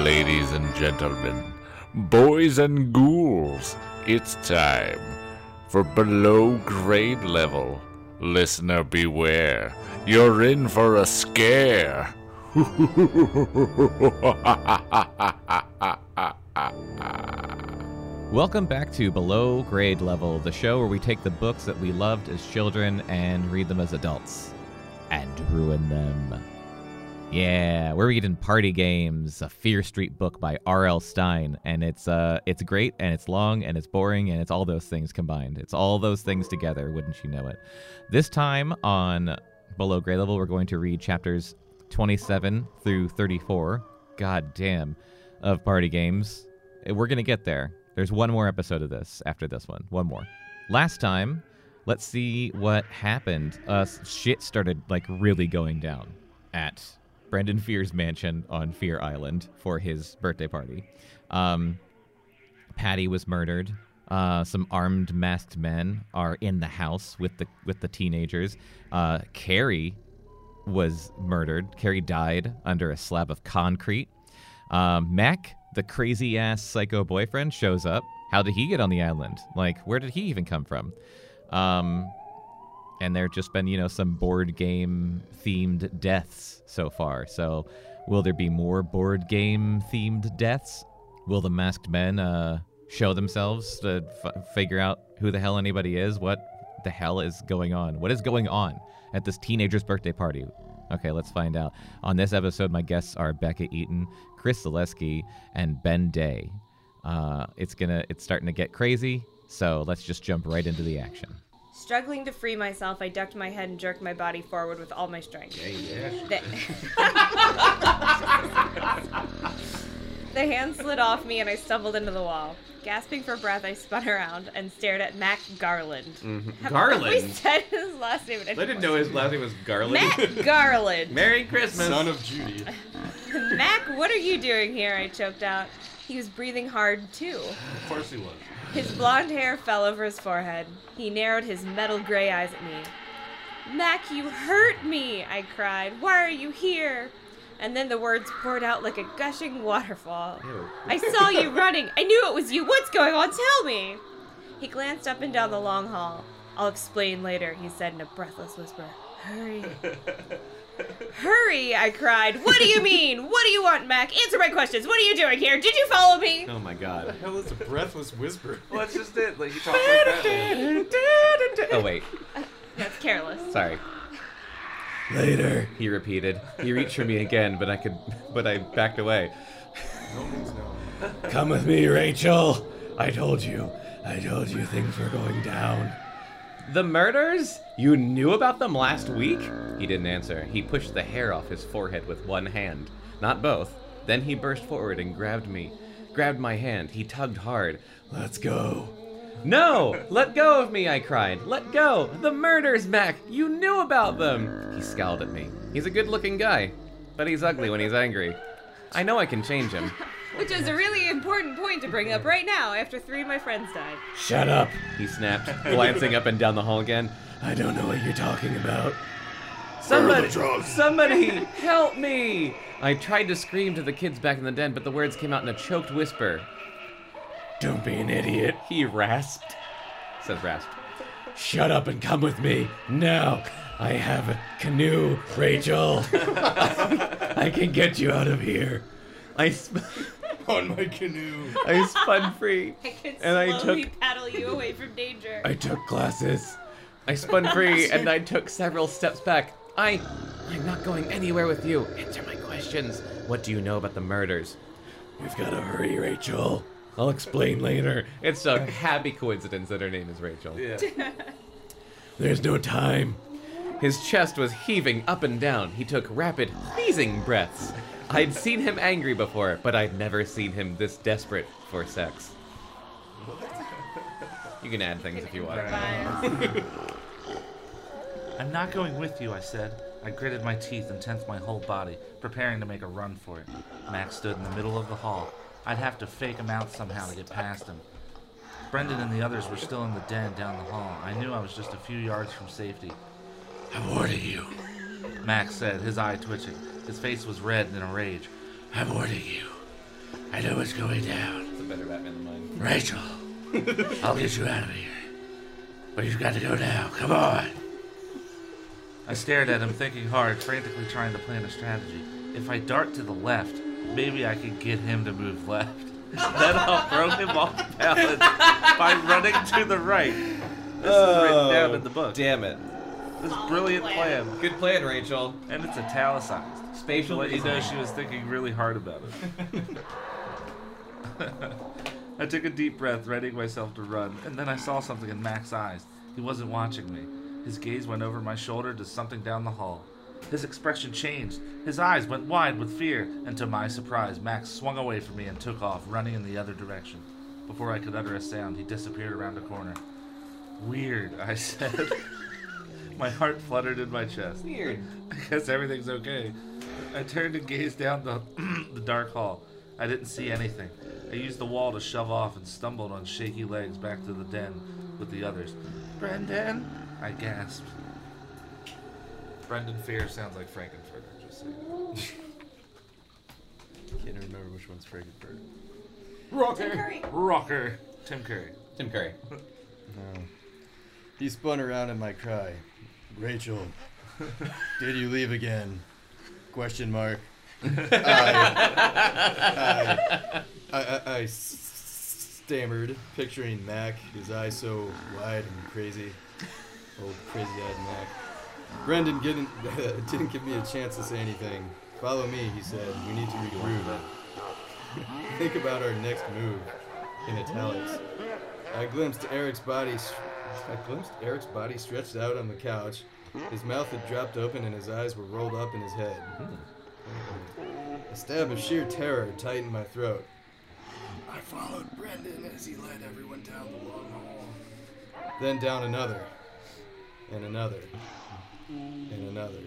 Ladies and gentlemen, boys and ghouls, it's time for below grade level. Listener beware, you're in for a scare. Welcome back to Below Grade Level, the show where we take the books that we loved as children and read them as adults and ruin them. Yeah, we're reading Party Games, a Fear Street book by R.L. Stine, and it's uh it's great and it's long and it's boring and it's all those things combined. It's all those things together, wouldn't you know it? This time on Below Grade Level, we're going to read chapters 27 through 34. God damn, of Party Games. Uh, We're gonna get there. There's one more episode of this after this one. One more. Last time, let's see what happened. Uh, shit started like really going down at Brendan Fear's mansion on Fear Island for his birthday party. Um, Patty was murdered. Uh, some armed masked men are in the house with the with the teenagers. Uh, Carrie was murdered. Carrie died under a slab of concrete. Um, Mac, the crazy ass psycho boyfriend, shows up. How did he get on the island? Like, where did he even come from? Um, and there just been, you know, some board game themed deaths so far. So, will there be more board game themed deaths? Will the masked men uh, show themselves to f- figure out who the hell anybody is? What the hell is going on? What is going on at this teenager's birthday party? Okay, let's find out. On this episode, my guests are Becca Eaton, Chris Zaleski, and Ben Day. Uh, it's gonna, it's starting to get crazy. So let's just jump right into the action. Struggling to free myself, I ducked my head and jerked my body forward with all my strength. Yeah, The... the hand slid off me and I stumbled into the wall. Gasping for breath, I spun around and stared at Mac Garland. Have- Have we Mm-hmm. Garland? said his last name? I didn't know his last name was Garland. Mac Garland. Merry Christmas. Son of Judy. Mac, what are you doing here? I choked out. He was breathing hard too. Of course he was. His blonde hair fell over his forehead. He narrowed his metal gray eyes at me. Mac, you hurt me! I cried. Why are you here? And then the words poured out like a gushing waterfall. Ew. I saw you running. I knew it was you. What's going on? Tell me. He glanced up and down the long hall. I'll explain later, he said in a breathless whisper. Hurry. Hurry, I cried. What do you mean? What do you want, Mac? Answer my questions. What are you doing here? Did you follow me? Oh my god. The Hell is a breathless whisper. Well, that's just it. Like, you talk like that. Oh wait, That's careless. sorry. Later, he repeated. He reached for me again, but I could, but I backed away. No means no. Come with me, Rachel. I told you. I told you things were going down. The murders? You knew about them last week? He didn't answer. He pushed the hair off his forehead with one hand, not both. Then he burst forward and grabbed me. Grabbed my hand. He tugged hard. Let's go. No! Let go of me, I cried. Let go! The murders, Mac! You knew about them! He scowled at me. He's a good looking guy, but he's ugly when he's angry. I know I can change him. Which is a really important point to bring up right now after three of my friends died. Shut up. He snapped, glancing up and down the hall again. I don't know what you're talking about. Somebody, somebody, help me! I tried to scream to the kids back in the den, but the words came out in a choked whisper. Don't be an idiot. He rasped. Says rasped. Shut up and come with me. Now. I have a canoe, Rachel. I can get you out of here. I, sp- On my canoe. I spun free. I could And I took- paddle you away from danger. I took classes. I spun free and I took several steps back. I. I'm not going anywhere with you. Answer my questions. What do you know about the murders? We've got to hurry, Rachel. I'll explain later. It's a happy coincidence that her name is Rachel. Yeah. There's no time. His chest was heaving up and down. He took rapid, wheezing breaths. I'd seen him angry before, but I'd never seen him this desperate for sex. You can add things if you want. I'm not going with you, I said. I gritted my teeth and tensed my whole body, preparing to make a run for it. Max stood in the middle of the hall. I'd have to fake him out somehow to get past him. Brendan and the others were still in the den down the hall. I knew I was just a few yards from safety. I order you. Max said, his eye twitching. His face was red in a rage. I order you. I know what's going down. It's a better Batman than mine. Rachel, I'll get you out of here. But you've got to go now. Come on. I stared at him, thinking hard, frantically trying to plan a strategy. If I dart to the left, maybe I could get him to move left. then I'll throw him off balance by running to the right. This is written oh, down in the book. Damn it. This brilliant plan. Good plan, Rachel. And it's italicized. Spatial To let you know she was thinking really hard about it. I took a deep breath, readying myself to run, and then I saw something in Mac's eyes. He wasn't watching me. His gaze went over my shoulder to something down the hall. His expression changed. His eyes went wide with fear, and to my surprise, Max swung away from me and took off, running in the other direction. Before I could utter a sound, he disappeared around a corner. Weird, I said. my heart fluttered in my chest. Weird. I guess everything's okay. I turned and gazed down the, the dark hall. I didn't see anything. I used the wall to shove off and stumbled on shaky legs back to the den with the others. Brendan! I gasped. Brendan Fear sounds like Frank-N-Furter, just saying. Can't remember which one's Frank-N-Furter. Tim Curry. Rocker! Tim Curry. Tim Curry. No. He spun around in my cry. Rachel, did you leave again? Question mark. i i i stammered, picturing Mac, his eyes so wide and crazy. Old crazy-eyed Mac. Brendan didn't, didn't give me a chance to say anything. Follow me, he said. We need to regroup. Think about our next move. In italics. I glimpsed Eric's body. I glimpsed Eric's body stretched out on the couch. His mouth had dropped open and his eyes were rolled up in his head. A stab of sheer terror tightened my throat. I followed Brendan as he led everyone down the long hall. Then down another, and another, and another.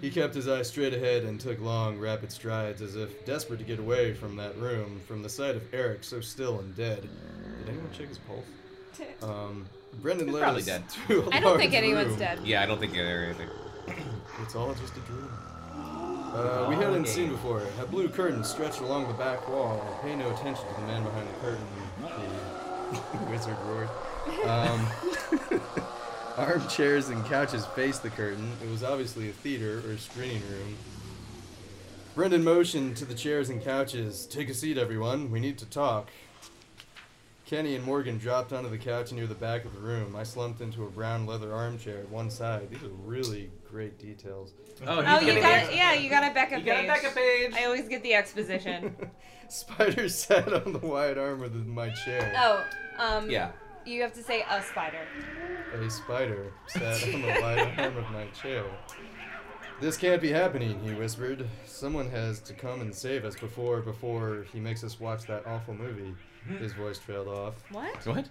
He kept his eyes straight ahead and took long, rapid strides as if desperate to get away from that room, from the sight of Eric so still and dead. Did anyone check his pulse? Um, Brendan He's led probably us dead. to a I don't think large anyone's room. dead. Yeah, I don't think you're anything. It's all just a dream. Uh, we hadn't seen before. A blue curtain stretched along the back wall. Pay no attention to the man behind the curtain. The wizard roared. Um, armchairs and couches faced the curtain. It was obviously a theater or screening room. Brendan motioned to the chairs and couches. Take a seat, everyone. We need to talk. Kenny and Morgan dropped onto the couch near the back of the room. I slumped into a brown leather armchair at one side. These are really great details. Oh, Oh, you got it. Yeah, you got a backup You got a page. backup page. I always get the exposition. Spider sat on the wide arm of the- my chair. oh, um, Yeah. You have to say a spider. A spider sat on the wide arm of my chair. This can't be happening, he whispered. Someone has to come and save us before before he makes us watch that awful movie. His voice trailed off. What? What?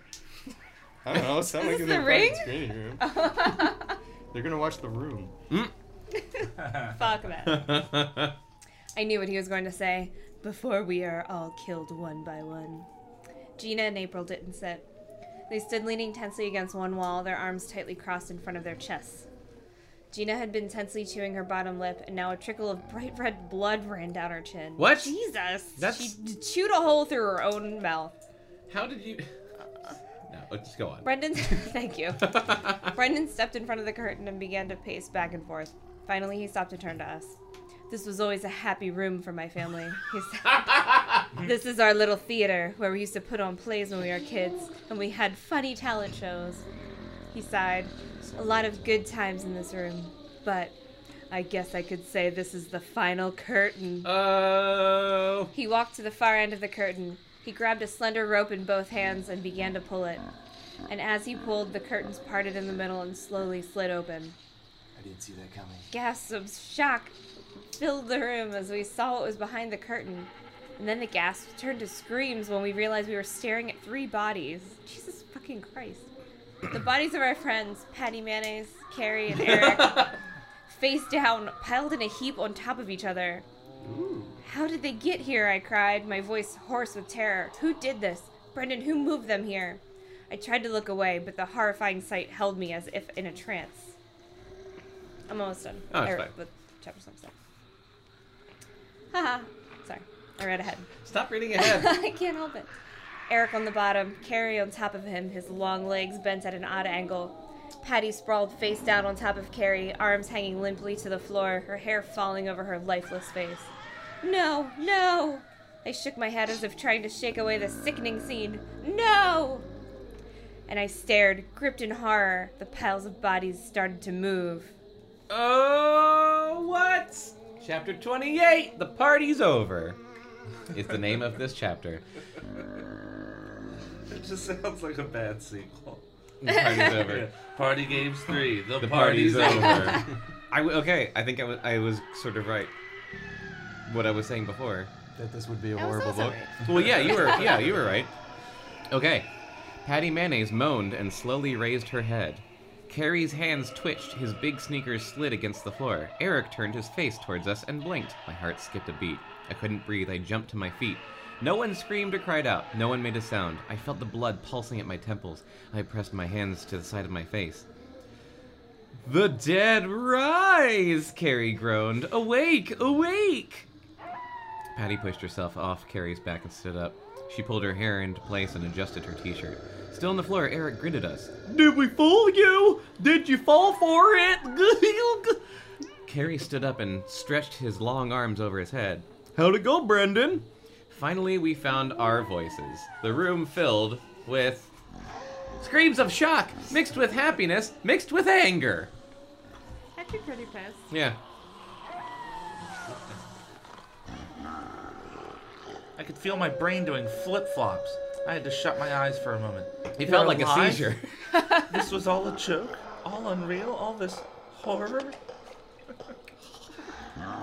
I don't know. It sounded like this in The the Ring? screening room. They're gonna watch The Room. Hmm? Fuck that. I knew what he was going to say. Before we are all killed one by one. Gina and April didn't sit. They stood leaning tensely against one wall, their arms tightly crossed in front of their chests. Gina had been tensely chewing her bottom lip, and now a trickle of bright red blood ran down her chin. What? Jesus! That's- She chewed a hole through her own mouth. How did you? No, let's go on. Brendan, thank you. Brendan stepped in front of the curtain and began to pace back and forth. Finally, he stopped to turn to us. This was always a happy room for my family. He said, "This is our little theater where we used to put on plays when we were kids, and we had funny talent shows." He sighed. A lot of good times in this room, but I guess I could say this is the final curtain. Oh. He walked to the far end of the curtain. He grabbed a slender rope in both hands and began to pull it. And as he pulled, the curtains parted in the middle and slowly slid open. I didn't see that coming. Gasps of shock filled the room as we saw what was behind the curtain. And then the gasps turned to screams when we realized we were staring at three bodies. Jesus fucking Christ. The bodies of our friends, Patty Mayonnaise, Carrie, and Eric, face down, piled in a heap on top of each other. How did they get here? I cried, my voice hoarse with terror. Who did this? Brendan, who moved them here? I tried to look away, but the horrifying sight held me as if in a trance. I'm almost done. Oh, it's fine. With chapter some stuff. Haha. Sorry. I read ahead. Stop reading ahead. I can't help it. Eric on the bottom, Carrie on top of him, his long legs bent at an odd angle. Patty sprawled face down on top of Carrie, arms hanging limply to the floor, her hair falling over her lifeless face. No, no! I shook my head as if trying to shake away the sickening scene. No! And I stared, gripped in horror. The piles of bodies started to move. oh, what? Chapter 28. The party's over. Is the name of this chapter. It just sounds like a bad sequel. The party's over. Party Games 3. The, The party's, party's over. over. I w- okay, I think I was, I was sort of right. What I was saying before. That this would be a was horrible also book. right. Well, yeah, you were. Yeah, you were right. Okay. Patty Mayonnaise moaned and slowly raised her head. Carrie's hands twitched, his big sneakers slid against the floor. Eric turned his face towards us and blinked. My heart skipped a beat. I couldn't breathe. I jumped to my feet. No one screamed or cried out. No one made a sound. I felt the blood pulsing at my temples. I pressed my hands to the side of my face. The dead rise! Carrie groaned. Awake! Awake! Patty pushed herself off Carrie's back and stood up. She pulled her hair into place and adjusted her t-shirt. Still on the floor, Eric grinned at us. Did we fool you? Did you fall for it? Carrie stood up and stretched his long arms over his head. How'd it go, Brendan? Finally, we found our voices. The room filled with screams of shock, mixed with happiness, mixed with anger. I'd be pretty pissed. Yeah. I could feel my brain doing flip flops. I had to shut my eyes for a moment. He felt like alive? a seizure. This was all a joke? All unreal? All this horror?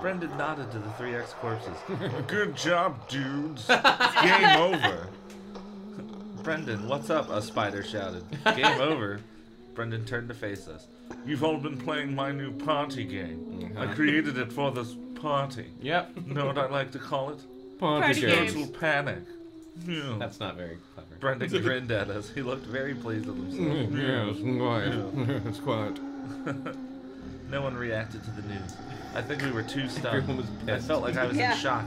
Brendan nodded to the three ex corpses. Good job, dudes. Game over. Brendan, what's up? A spider shouted. Game over. Brendan turned to face us. You've all been playing my new party game. I uh-huh. created it for this party. Yep. Know what I like to call it? Party games. Total panic. Yeah. That's not very clever. Brendan grinned at us. He looked very pleased with himself. Mm, yes, quiet. It's quiet. No one reacted to the news. I think we were too stunned. Everyone was I felt like I was Yeah. in shock.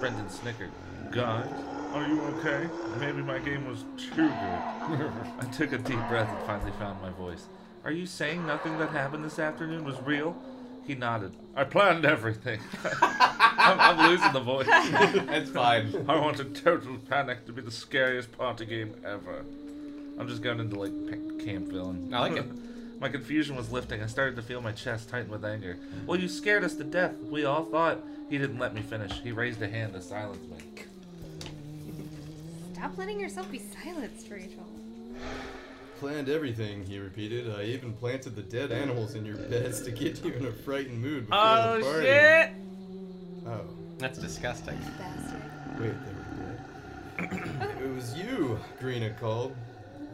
Brendan snickered. Guys, are you okay? Maybe my game was too good. I took a deep breath and finally found my voice. Are you saying nothing that happened this afternoon was real? He nodded. I planned everything. I'm, I'm losing the voice. It's fine. I wanted Total Panic to be the scariest party game ever. I'm just going into like camp villain. I like it. My confusion was lifting. I started to feel my chest tighten with anger. Well, you scared us to death. We all thought. He didn't let me finish. He raised a hand to silence me. Stop letting yourself be silenced, Rachel. Planned everything, he repeated. I even planted the dead animals in your beds to get you in a frightened mood before Oh, the party. Oh, That's disgusting. Bastard. wait, they were dead. it was you, Greena called.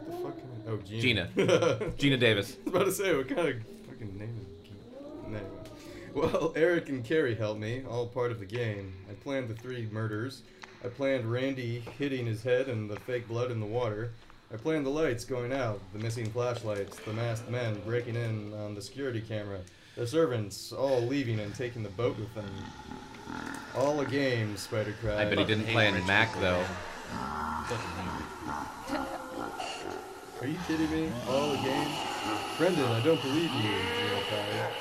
What the fuck? Am I... Oh, Gina. Gina. Gina Davis. I was about to say, what kind of fucking name is Anyway. Well, Eric and Carrie helped me, all part of the game. I planned the three murders. I planned Randy hitting his head and the fake blood in the water. I planned the lights going out, the missing flashlights, the masked men breaking in on the security camera, the servants all leaving and taking the boat with them. All a game, Spider cried. I bet he didn't plan play in Mac though. Are you kidding me? All a game? Brendan, I don't believe you, Gina cried.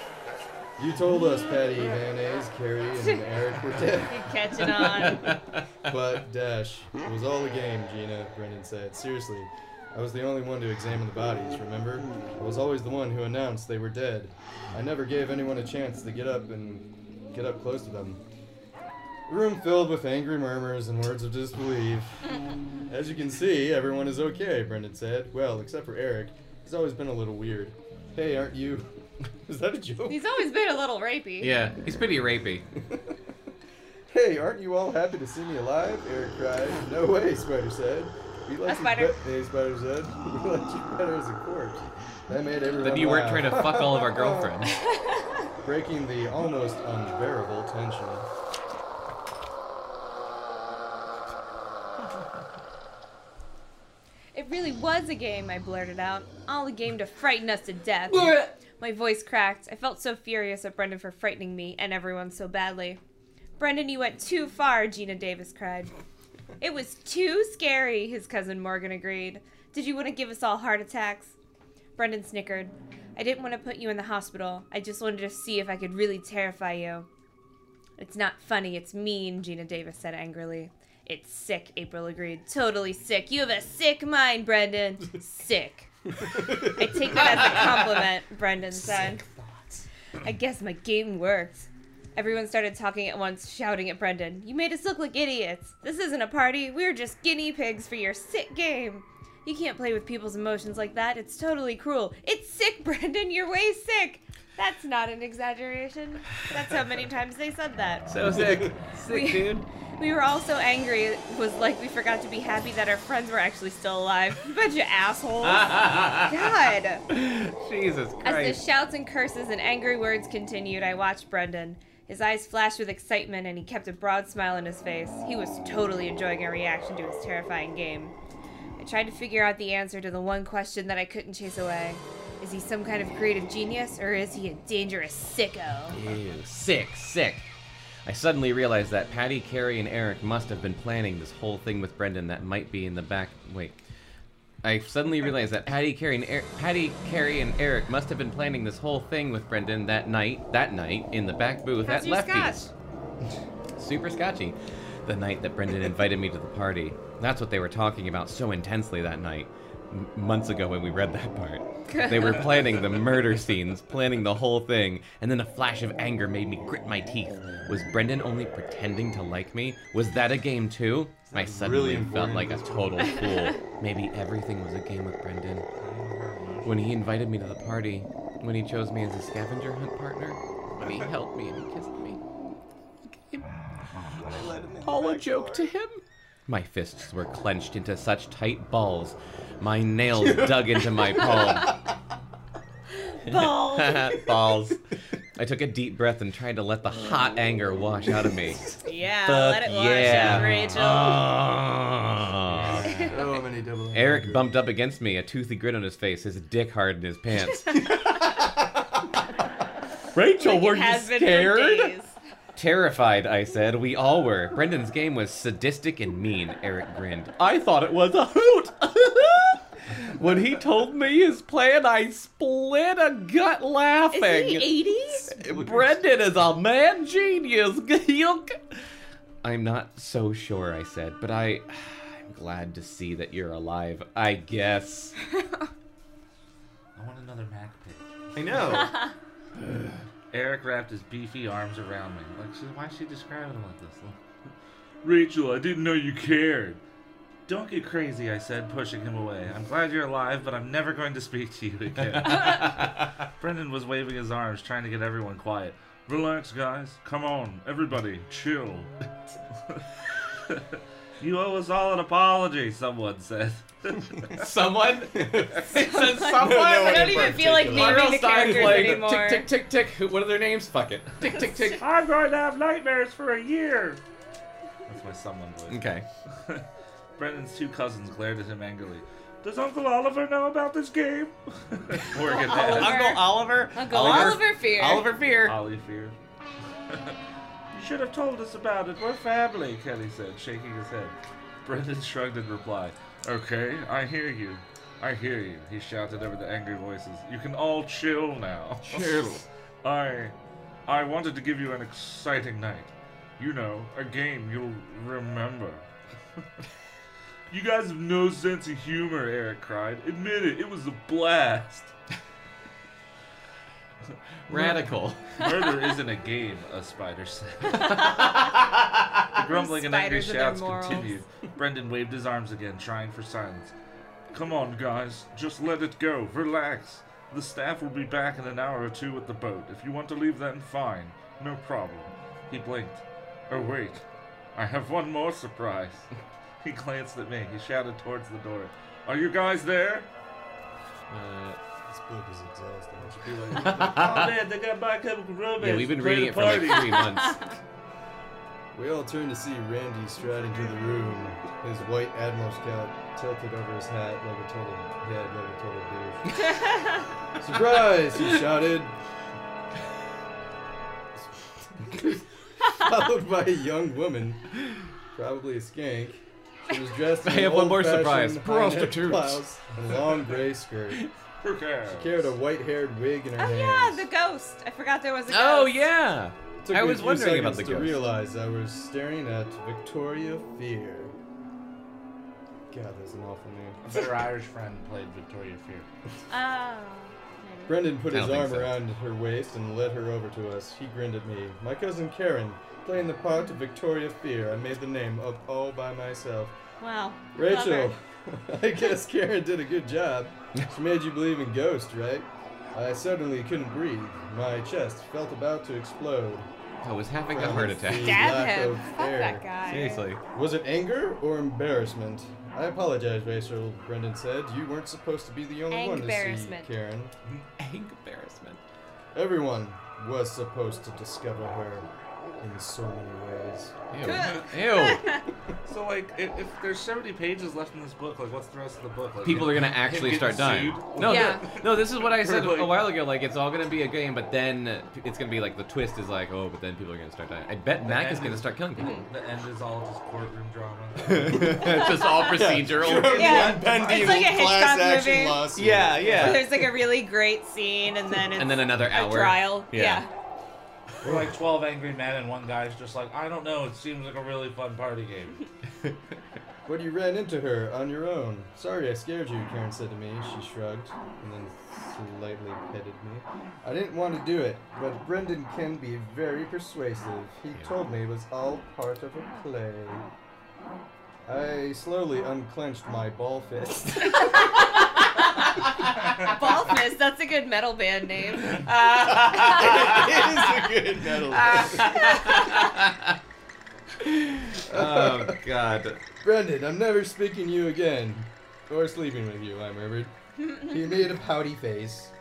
You told us Patty, Mayonnaise, Carrie, and Eric were dead. You're catching on. But, Dash, it was all a game, Gina, Brendan said. Seriously, I was the only one to examine the bodies, remember? I was always the one who announced they were dead. I never gave anyone a chance to get up and get up close to them. The room filled with angry murmurs and words of disbelief. As you can see, everyone is okay, Brendan said. Well, except for Eric. He's always been a little weird. Hey, aren't you? is that a joke? He's always been a little rapey. Yeah, he's pretty rapey. Hey, aren't you all happy to see me alive? Eric cried. No way, Spider said. We like A you spider. be- hey, Spider said. We like you better as a corpse. That made everyone Then you weren't trying to fuck all of our girlfriends. breaking the almost unbearable tension. It really was a game, I blurted out. All a game to frighten us to death. My voice cracked. I felt so furious at Brendan for frightening me and everyone so badly. Brendan, you went too far, Gina Davis cried. It was too scary, his cousin Morgan agreed. Did you want to give us all heart attacks? Brendan snickered. I didn't want to put you in the hospital. I just wanted to see if I could really terrify you. It's not funny, it's mean, Gina Davis said angrily. It's sick, April agreed. Totally sick. You have a sick mind, Brendan. sick. I take that as a compliment, Brendan said. I guess my game works. Everyone started talking at once, shouting at Brendan. You made us look like idiots. This isn't a party. We're just guinea pigs for your sick game. You can't play with people's emotions like that. It's totally cruel. It's sick, Brendan. You're way sick. That's not an exaggeration. That's how many times they said that. So sick. Sick, We- dude. We were all so angry, it was like we forgot to be happy that our friends were actually still alive. You bunch of assholes. God. Jesus Christ. As the shouts and curses and angry words continued, I watched Brendan. His eyes flashed with excitement and he kept a broad smile on his face. He was totally enjoying our reaction to his terrifying game. I tried to figure out the answer to the one question that I couldn't chase away. Is he some kind of creative genius or is he a dangerous sicko? Ew, sick, sick. I suddenly realized that Patty, Carrie, and Eric must have been planning this whole thing with Brendan that might be in the back. Wait. I suddenly realized that Patty, Carrie, and er- Patty, Carrie, and Eric must have been planning this whole thing with Brendan that night. That night in the back booth How's at Lefty's. Super scotchy. The night that Brendan invited me to the party. That's what they were talking about so intensely that night. M- months ago when we read that part. They were planning the murder scenes, planning the whole thing, and then a flash of anger made me grit my teeth. Was Brendan only pretending to like me? Was that a game too? I suddenly really felt like a total fool. Maybe everything was a game with Brendan. When he invited me to the party, when he chose me as a scavenger hunt partner, when he helped me and he kissed me. All a joke to him? My fists were clenched into such tight balls. My nails dug into my palm. Balls. balls. I took a deep breath and tried to let the hot anger wash out of me. Yeah, Fuck let it wash yeah. out, Rachel. Ah. So many double. Eric bumped up against me, a toothy grin on his face, his dick hard in his pants. Rachel, Like were you has been for scared? Days. Terrified, I said. We all were. Brendan's game was sadistic and mean, Eric grinned. I thought it was a hoot! when he told me his plan, I split a gut laughing. Is he 80s? Brendan is a man genius. Gilk. I'm not so sure, I said, but I. I'm glad to see that you're alive, I guess. I want another Mac pic. I know. Eric wrapped his beefy arms around me. Like, she, why is she describing him like this? Rachel, I didn't know you cared. Don't get crazy, I said, pushing him away. I'm glad you're alive, but I'm never going to speak to you again. Brendan was waving his arms, trying to get everyone quiet. Relax, guys. Come on, everybody, chill. you owe us all an apology, someone said. Someone? it says someone? No I don't in even feel like particular. naming the characters anymore. Tick, tick, tick, tick. What are their names? Fuck it. Tick, tick, tick. I'm going to have nightmares for a year. That's my someone voice. Okay. Brendan's two cousins glared at him angrily. Does Uncle Oliver know about this game? Morgan Oliver. asked. Uncle Oliver? Uncle Oliver Fear. Oliver Fear. Ollie feared. You should have told us about it. We're family, Kelly said, shaking his head. Brendan shrugged in reply. Okay, I hear you. I hear you, he shouted over the angry voices. You can all chill now. Chill. I I wanted to give you an exciting night. You know, a game you'll remember. you guys have no sense of humor, Eric cried. Admit it, it was a blast. Radical. Murder isn't a game, a spider said. the grumbling and angry Spiders and their shouts morals. continued. Brendan waved his arms again, trying for silence. Come on, guys. Just let it go. Relax. The staff will be back in an hour or two with the boat. If you want to leave then, fine. No problem. He blinked. Oh, wait. I have one more surprise. he glanced at me. He shouted towards the door. Are you guys there? Uh, This book is exhausting. It be like. oh, man, they got my chemical romance. yeah, we've been Play reading it for like party. three months. We all turned to see Randy stride into the room, his white Admiral's cap tilted over his hat like a total head, like a total douche. Surprise! He shouted. followed by a young woman, probably a skank. She was dressed in I have one more old-fashioned surprise. high-neck Prostitutes. blouse and a long gray skirt. Who cares? She carried a white-haired wig in her Oh hands. yeah, the ghost. I forgot there was a oh, ghost. Oh yeah. Took I was few wondering about the seconds to ghost. realize I was staring at Victoria Fear. God, that's an awful name. A better Irish friend played Victoria Fear. Oh. maybe. Brendan put his arm so. around her waist and led her over to us. He grinned at me. My cousin Karen, playing the part of Victoria Fear. I made the name up all by myself. Wow. Rachel, I guess Karen did a good job. She made you believe in ghosts, right? I suddenly couldn't breathe. My chest felt about to explode. I was having a heart attack. Stab him. Fuck that guy. Seriously. Was it anger or embarrassment? I apologize, Rachel, Brendan said. You weren't supposed to be the only one to see Embarrassment. Karen. Embarrassment. Everyone was supposed to discover her in so many ways. Ew. Ew. So like, if, if there's 70 pages left in this book, like, what's the rest of the book? Like, People are gonna actually start dying. sued? No, Yeah. th- no. This is what I said like- a while ago. Like it's all gonna be a game, but then uh, it's gonna be like the twist is like, oh, but then people are gonna start dying. I bet Mac is gonna start killing people. The end is all just courtroom drama. it's just all procedural. Yeah. Penn It's like a Hitchcock class action movie. lawsuit. Yeah, yeah. There's like a really great scene, and then it's And then another hour. trial. Yeah. Yeah. We're like 12 angry men, and one guy's just like, I don't know, it seems like a really fun party game. But you ran into her on your own. Sorry I scared you, Karen said to me. She shrugged and then slightly petted me. I didn't want to do it, but Brendan can be very persuasive. He told me it was all part of a play. I slowly unclenched my ball fist. Ball Fist. That's a good metal band name. Uh, it is a good metal. Uh, oh God. Brendan, I'm never speaking to you again. Or sleeping with you, I murmured. He made a pouty face.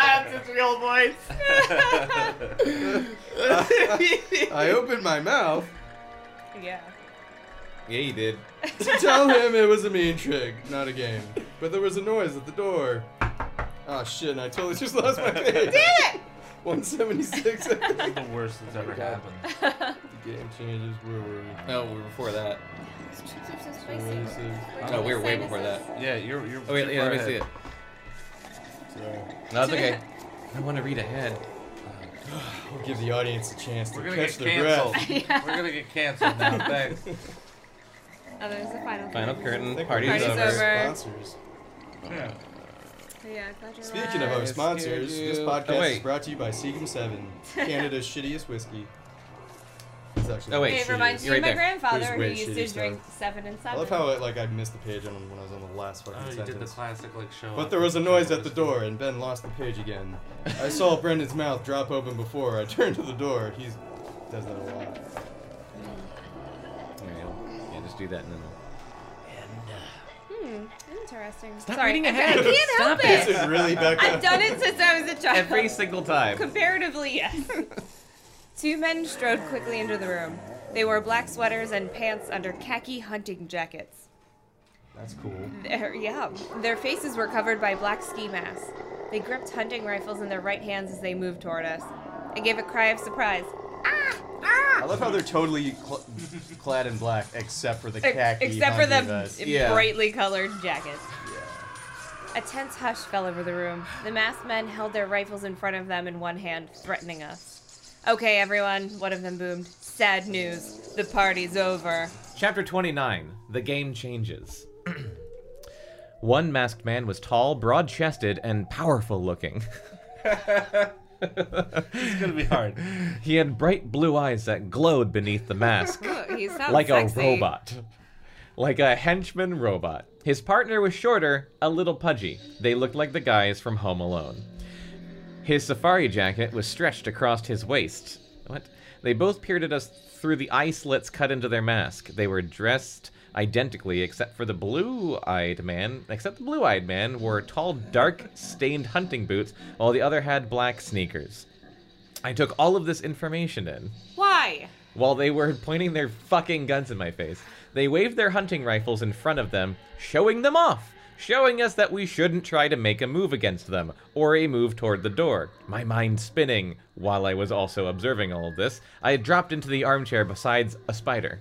That's his real voice. I opened my mouth yeah. Yeah, you did. to tell him it was a mean trick, not a game. But there was a noise at the door. Oh shit, and I totally just lost my page. Did it? 176. This is the worst that's ever happened. the game changes. Where were we? No, we were before that. Releases. No, oh, we were way before that. Yeah, you're. you're Oh wait, yeah, let me see it. Sorry. No, it's okay. I want to read ahead. We'll give the audience a chance to We're gonna catch get their breath. canceled. Yeah. We're gonna get canceled now. Thanks. Oh, there's the final. Final curtain. curtain. I think Party's, Party's over. over. Sponsors. Yeah. Yeah, glad you're Speaking of our sponsors, this podcast Oh, is brought to you by Seagram's 7, Canada's shittiest whiskey. It's actually Oh, wait. It reminds me You're of my there. grandfather There's who used shitty to stuff. drink seven and 7. I seven. love how like I missed the page on when I was on the last fucking Oh, you did the classic like show. But there was a noise at the door, and Ben lost the page again. I saw Brendan's mouth drop open before I turned to the door. He does that a lot. Yeah, yeah, just do that and then. Hmm, interesting. Stop Sorry, reading I, ahead. I can't help Stop This it. is really Becca. I've done it since I was a child. Every single time. Comparatively, yes. Two men strode quickly into the room. They wore black sweaters and pants under khaki hunting jackets. That's cool. Their, yeah, their faces were covered by black ski masks. They gripped hunting rifles in their right hands as they moved toward us. I gave a cry of surprise. I love how they're totally cl- clad in black, except for the Ex- khaki. Except for the hunting vest. Yeah. brightly colored jackets. A tense hush fell over the room. The masked men held their rifles in front of them in one hand, threatening us. Okay, everyone, one of them boomed. Sad news. The party's over. Chapter 29 The Game Changes. One masked man was tall, broad chested, and powerful looking. It's gonna be hard. He had bright blue eyes that glowed beneath the mask, he like sexy. a robot. Like a henchman robot. His partner was shorter, a little pudgy. They looked like the guys from Home Alone. His safari jacket was stretched across his waist. What? They both peered at us through the eye slits cut into their mask. They were dressed identically, except for the blue-eyed man. Except the blue-eyed man wore tall, dark-stained hunting boots, while the other had black sneakers. I took all of this information in Why? while they were pointing their fucking guns in my face. They waved their hunting rifles in front of them, showing them off. showing us that we shouldn't try to make a move against them or a move toward the door. My mind spinning while I was also observing all of this. I had dropped into the armchair besides a spider.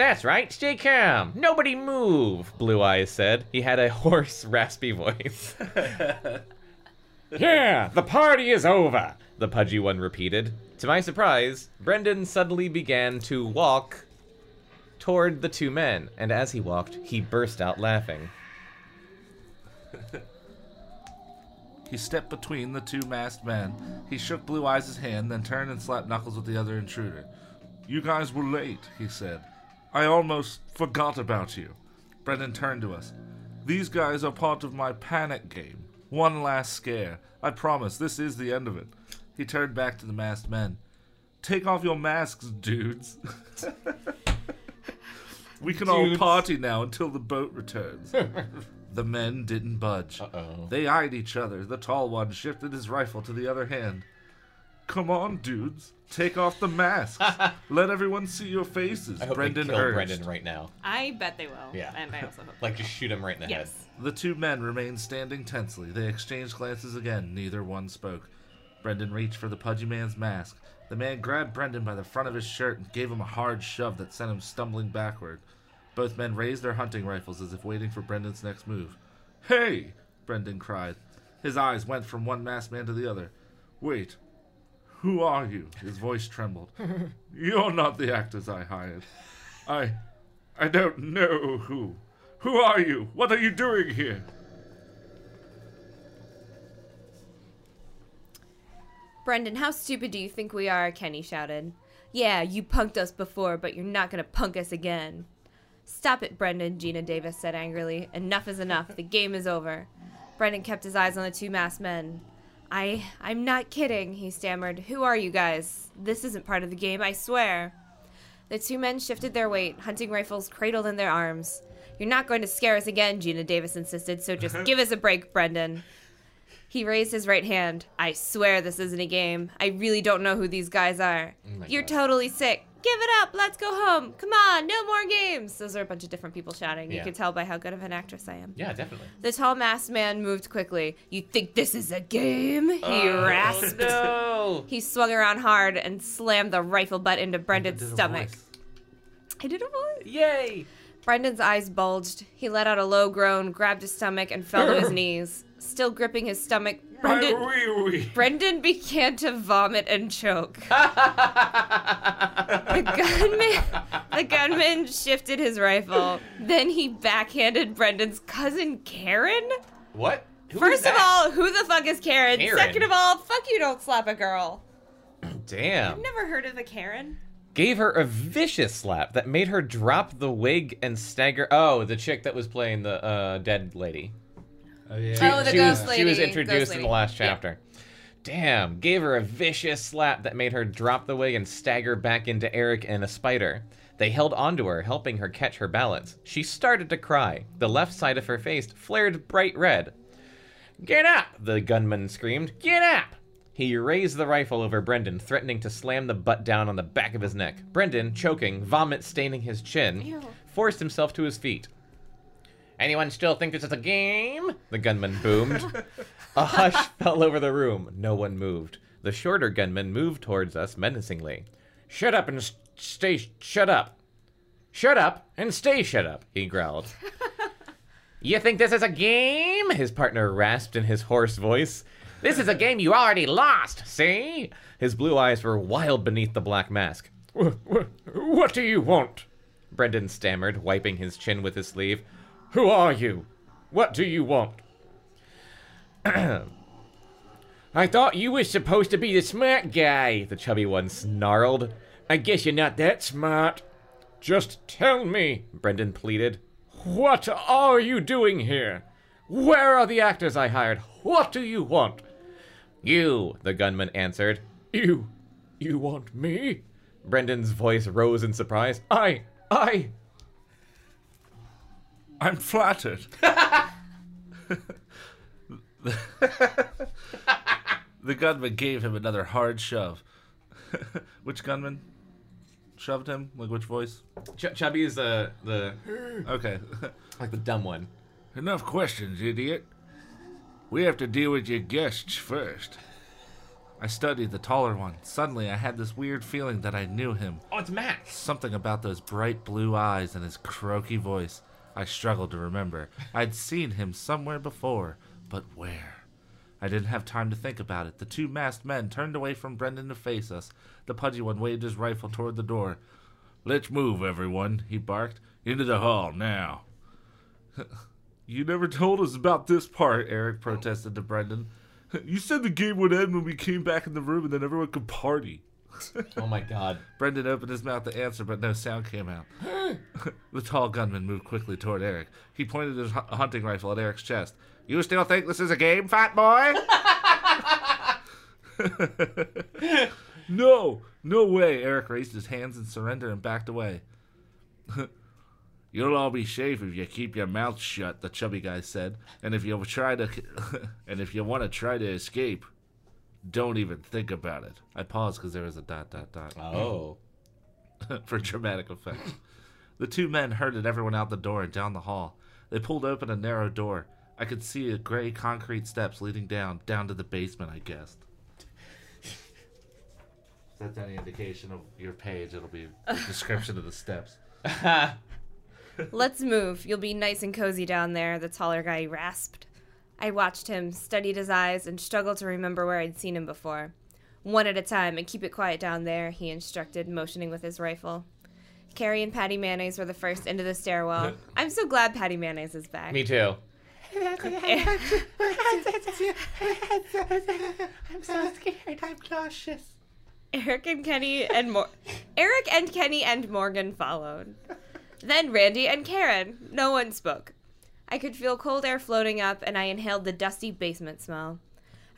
That's right, stay calm. Nobody move, Blue Eyes said. He had a hoarse, raspy voice. yeah, the party is over, the pudgy one repeated. To my surprise, Brendan suddenly began to walk toward the two men, and as he walked, he burst out laughing. He stepped between the two masked men. He shook Blue Eyes' hand, then turned and slapped Knuckles with the other intruder. You guys were late, he said. I almost forgot about you. Brendan turned to us. These guys are part of my panic game. One last scare. I promise, this is the end of it. He turned back to the masked men. Take off your masks, dudes. we can all party now until the boat returns. the men didn't budge. Uh-oh. They eyed each other. The tall one shifted his rifle to the other hand. Come on, dudes. Take off the masks. Let everyone see your faces. I hope Brendan they kill urged. Brendan right now. I bet they will. Yeah. And I also hope. Like, just shoot him right in the yes. The two men remained standing tensely. They exchanged glances again. Neither one spoke. Brendan reached for the pudgy man's mask. The man grabbed Brendan by the front of his shirt and gave him a hard shove that sent him stumbling backward. Both men raised their hunting rifles as if waiting for Brendan's next move. Hey! Brendan cried. His eyes went from one masked man to the other. Wait. Who are you? His voice trembled. You're not the actors I hired. I. I don't know who. Who are you? What are you doing here? Brendan, how stupid do you think we are? Kenny shouted. Yeah, you punked us before, but you're not gonna punk us again. Stop it, Brendan, Gina Davis said angrily. Enough is enough. The game is over. Brendan kept his eyes on the two masked men. I I'm not kidding, he stammered. Who are you guys? This isn't part of the game, I swear. The two men shifted their weight, hunting rifles cradled in their arms. You're not going to scare us again, Gina Davis insisted, so just give us a break, Brendan. He raised his right hand. I swear this isn't a game. I really don't know who these guys are. Oh my You're God. totally sick. Give it up. Let's go home. Come on. No more games. Those are a bunch of different people shouting. You can tell by how good of an actress I am. Yeah, definitely. The tall masked man moved quickly. You think this is a game? He oh, rasped. No! He swung around hard and slammed the rifle butt into Brendan's stomach. voice. I did a voice. Yay! Brendan's eyes bulged. He let out a low groan, grabbed his stomach, and fell to his knees. Still gripping his stomach, Brendan, Wee wee. Brendan began to vomit and choke. the gunman, the gunman shifted his rifle. Then he backhanded Brendan's cousin Karen. What? Who is First of all, who the fuck is Karen? Karen. Second of all, fuck you, don't slap a girl. Damn. You've never heard of a Karen. Gave her a vicious slap that made her drop the wig and stagger. Oh, the chick that was playing the uh, dead lady. Oh yeah. Oh, the she ghost was, She was introduced ghost in the last Yeah. chapter. Damn, gave her a vicious slap that made her drop the wig and stagger back into Eric and a spider. They held onto her, helping her catch her balance. She started to cry. The left side of her face flared bright red. Get up! The gunman screamed. Get up! He raised the rifle over Brendan, threatening to slam the butt down on the back of his neck. Brendan, choking, vomit staining his chin, Ew. forced himself to his feet. Anyone still think this is a game? The gunman boomed. a hush fell over the room. No one moved. The shorter gunman moved towards us menacingly. Shut up and stay shut up. Shut up and stay shut up, he growled. you think this is a game? His partner rasped in his hoarse voice. This is a game you already lost, see? His blue eyes were wild beneath the black mask. What do you want? Brendan stammered, wiping his chin with his sleeve. Who are you? What do you want? I thought you was supposed to be the smart guy, the chubby one snarled. I guess you're not that smart. Just tell me, Brendan pleaded. What are you doing here? Where are the actors I hired? What do you want? You, the gunman answered. You. You want me? Brendan's voice rose in surprise. I. I. I'm flattered. the gunman gave him another hard shove. which gunman shoved him? Like which voice? Ch- Chubby is the the. Okay. Like the dumb one. Enough questions, idiot. We have to deal with your guests first. I studied the taller one. Suddenly, I had this weird feeling that I knew him. Oh, it's Max. Something about those bright blue eyes and his croaky voice. I struggled to remember. I'd seen him somewhere before, but where? I didn't have time to think about it. The two masked men turned away from Brendan to face us. The pudgy one waved his rifle toward the door. Let's move, everyone, he barked. Into the hall now. You never told us about this part, Eric protested to Brendan. You said the game would end when we came back in the room and then everyone could party. Oh my god. Brendan opened his mouth to answer, but no sound came out. the tall gunman moved quickly toward Eric. He pointed his hu- hunting rifle at Eric's chest. You still think this is a game, fat boy? no, no way. Eric raised his hands in surrender and backed away. You'll all be safe if you keep your mouth shut, the chubby guy said. And if you try to and if you want to try to escape, don't even think about it. I paused because there was a dot, dot, dot. Oh. for dramatic effect. The two men herded everyone out the door and down the hall. They pulled open a narrow door. I could see a gray concrete steps leading down, down to the basement, I guessed. If that's any indication of your page, it'll be a description of the steps. Let's move. You'll be nice and cozy down there, the taller guy rasped. I watched him, studied his eyes, and struggled to remember where I'd seen him before. One at a time, and keep it quiet down there, he instructed, motioning with his rifle. Carrie and Patty Mayonnaise were the first into the stairwell. I'm so glad Patty Mayonnaise is back. Me too. I'm so scared. I'm cautious. Eric and Kenny and Mor- Eric and Kenny and Morgan followed. Then Randy and Karen. No one spoke. I could feel cold air floating up, and I inhaled the dusty basement smell.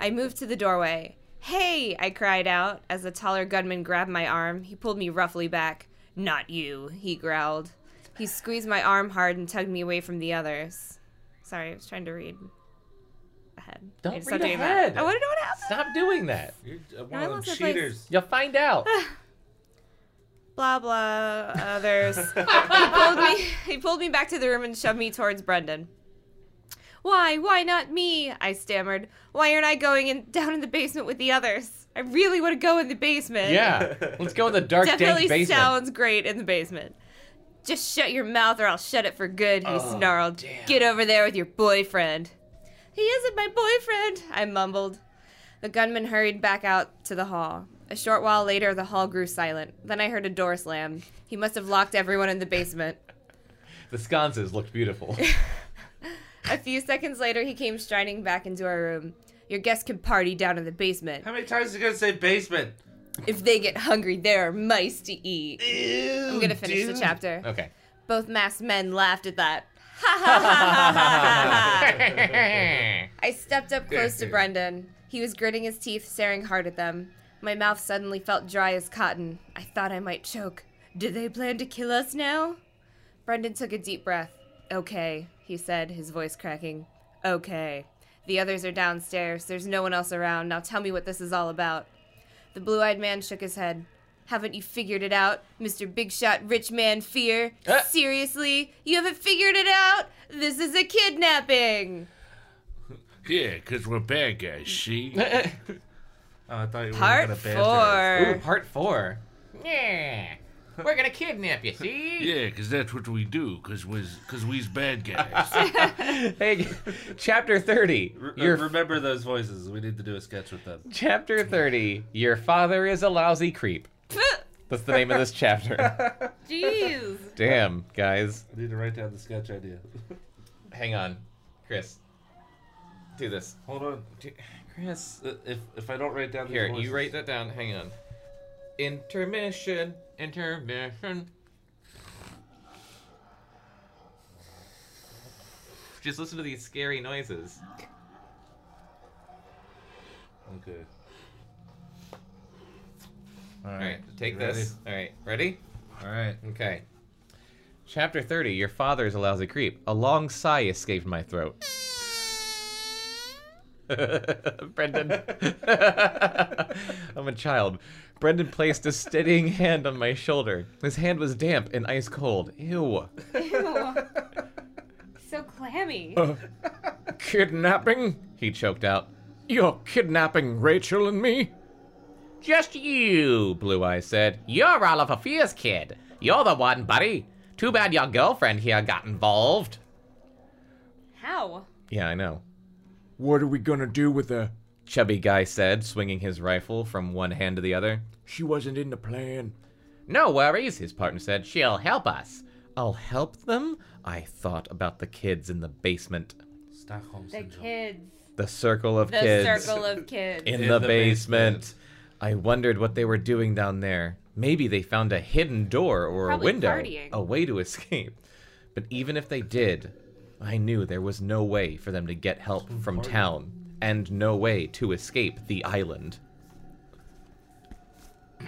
I moved to the doorway. Hey! I cried out as the taller gunman grabbed my arm. He pulled me roughly back. Not you, he growled. He squeezed my arm hard and tugged me away from the others. Sorry, I was trying to read ahead. Don't read ahead. I want to know what happened. Stop doing that. You're one I lost my place. You'll find out. blah blah others. he pulled me he pulled me back to the room and shoved me towards Brendan. Why, why not me? I stammered. Why aren't I going in down in the basement with the others? I really want to go in the basement. yeah. Let's go in the dark, Definitely dank basement. sounds great in the basement. Just shut your mouth or I'll shut it for good, he oh, snarled. Get over there with your boyfriend. He isn't my boyfriend, I mumbled. The gunman hurried back out to the hall. A short while later, the hall grew silent. Then I heard a door slam. He must have locked everyone in the basement. The sconces looked beautiful. A few seconds later, he came striding back into our room. Your guests can party down in the basement. How many times are you gonna say basement? If they get hungry, there are mice to eat. I'm gonna finish the chapter. Okay. Both masked men laughed at that. Ha ha ha ha ha ha. I stepped up close to Brendan. He was gritting his teeth, staring hard at them. My mouth suddenly felt dry as cotton. I thought I might choke. Do they plan to kill us now? Brendan took a deep breath. Okay, he said, his voice cracking. Okay. The others are downstairs. There's no one else around. Now tell me what this is all about. The blue eyed man shook his head. Haven't you figured it out, Mr. Big Shot Rich Man Fear? Uh. Seriously? You haven't figured it out? This is a kidnapping! Yeah, 'cause we're bad guys, see? Oh, I thought you were Part gonna banter us. Ooh, four. part four. Yeah. We're gonna kidnap you, see? Yeah, 'cause that's what we do, 'cause we's, cause we's bad guys. Hey, chapter 30. Re- uh, Your remember those voices. We need to do a sketch with them. chapter 30. Your father is a lousy creep. That's the name of this chapter. Jeez. Damn, guys. I need to write down the sketch idea. Hang on. Chris. Do this. Hold on. Do- Chris. Uh, If if I don't write down Here, voices- you write that down. Hang on. Intermission. Intermission. Just listen to these scary noises. Okay. All All right. right, take You this. All right, ready? All right. Okay. Chapter 30 Your father's a lousy creep. A long sigh escaped my throat. Brendan. I'm a child. Brendan placed a steadying hand on my shoulder. His hand was damp and ice cold. Ew. Ew. So clammy. Uh, kidnapping? He choked out. You're kidnapping Rachel and me? Just you, Blue Eyes said. You're Oliver Fear's kid. You're the one, buddy. Too bad your girlfriend here got involved. How? Yeah, I know. What are we gonna do with her? Chubby guy said, swinging his rifle from one hand to the other. She wasn't in the plan. No worries, his partner said. She'll help us. I'll help them? I thought about the kids in the basement. Stockholm The syndrome. kids. The circle of The kids. circle of kids. in, In the, the basement. basement. I wondered what they were doing down there. Maybe they found a hidden door or Probably a window, partying. a way to escape. But even if they did, I knew there was no way for them to get help from town and no way to escape the island.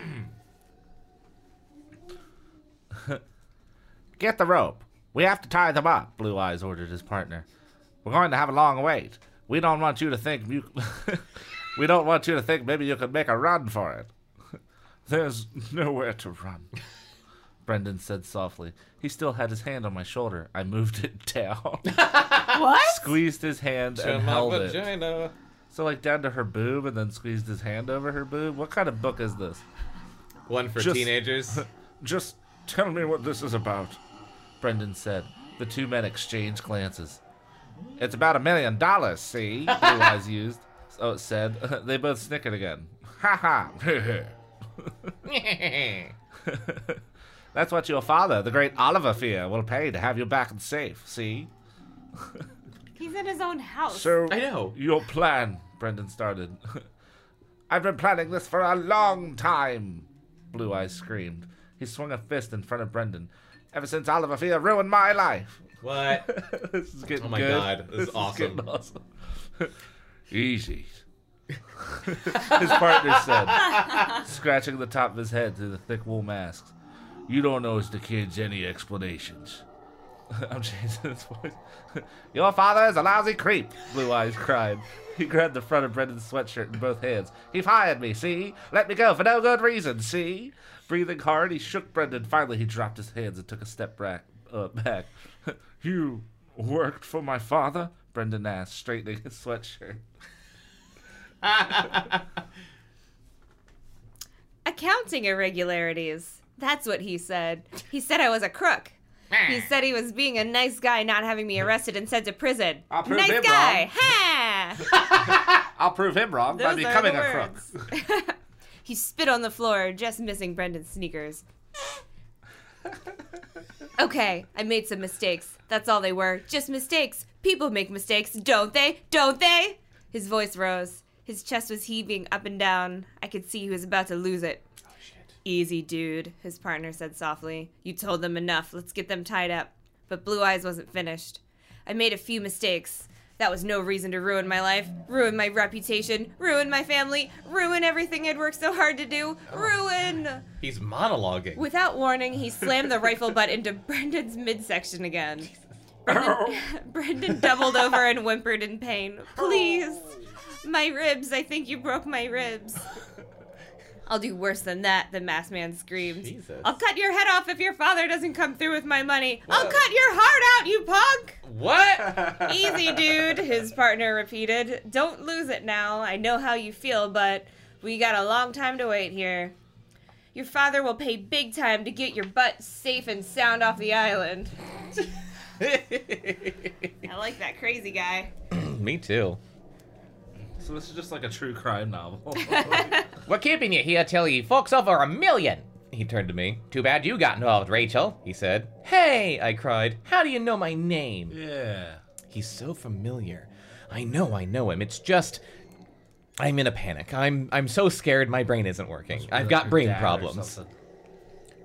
Get the rope. We have to tie them up, Blue Eyes ordered his partner. We're going to have a long wait. We don't want you to think you We don't want you to think maybe you could make a run for it. There's nowhere to run. Brendan said softly. He still had his hand on my shoulder. I moved it down. What? squeezed his hand and held it. So like down to her boob and then squeezed his hand over her boob. What kind of book is this? One for Just- teenagers. Just tell me what this is about, Brendan said. The two men exchanged glances. It's about a million dollars, see? Blue Eyes used. So it said. they both snickered again. Ha ha! That's what your father, the great Oliver Fear, will pay to have you back and safe, see? He's in his own house. So, I know. Your plan, Brendan started. I've been planning this for a long time, Blue Eyes screamed. He swung a fist in front of Brendan. Ever since Oliver Fear ruined my life. what? this is getting Oh my good. God, this is awesome. getting awesome. Easy. his partner said, scratching the top of his head through the thick wool masks. You don't owe the kids any explanations. I'm changing his voice. Your father is a lousy creep, Blue Eyes cried. He grabbed the front of Brendan's sweatshirt in both hands. He fired me, see? Let me go for no good reason, see? Breathing hard, he shook Brendan. Finally, he dropped his hands and took a step back. Uh, back. you worked for my father? Brendan asked, straightening his sweatshirt. Accounting irregularities. That's what he said. He said I was a crook. He said he was being a nice guy, not having me arrested and sent to prison. I'll prove nice him guy. wrong. Ha! I'll prove him wrong by Those are becoming the a crook. words. he spit on the floor, just missing Brendan's sneakers. okay, I made some mistakes. That's all they were. Just mistakes. People make mistakes, don't they? Don't they? His voice rose. His chest was heaving up and down. I could see he was about to lose it. Easy, dude, his partner said softly. You told them enough. Let's get them tied up. But Blue Eyes wasn't finished. I made a few mistakes. That was no reason to ruin my life, ruin my reputation, ruin my family, ruin everything I'd worked so hard to do. Oh. Ruin! He's monologuing. Without warning, he slammed the rifle butt into Brendan's midsection again. Brendan, Brendan doubled over and whimpered in pain. Please! My ribs, I think you broke my ribs. I'll do worse than that, the masked man screamed. Jesus. I'll cut your head off if your father doesn't come through with my money. I'll cut your heart out, you punk! What? Easy, dude, his partner repeated. Don't lose it now. I know how you feel, but we got a long time to wait here. Your father will pay big time to get your butt safe and sound off the island. I like that crazy guy. Me too. So this is just like a true crime novel. We're keeping you here till he forks over a million. He turned to me. Too bad you got involved, Rachel, he said. Hey, I cried. How do you know my name? yeah. He's so familiar. I know I know him. It's just I'm in a panic. I'm I'm so scared my brain isn't working. I've got brain problems.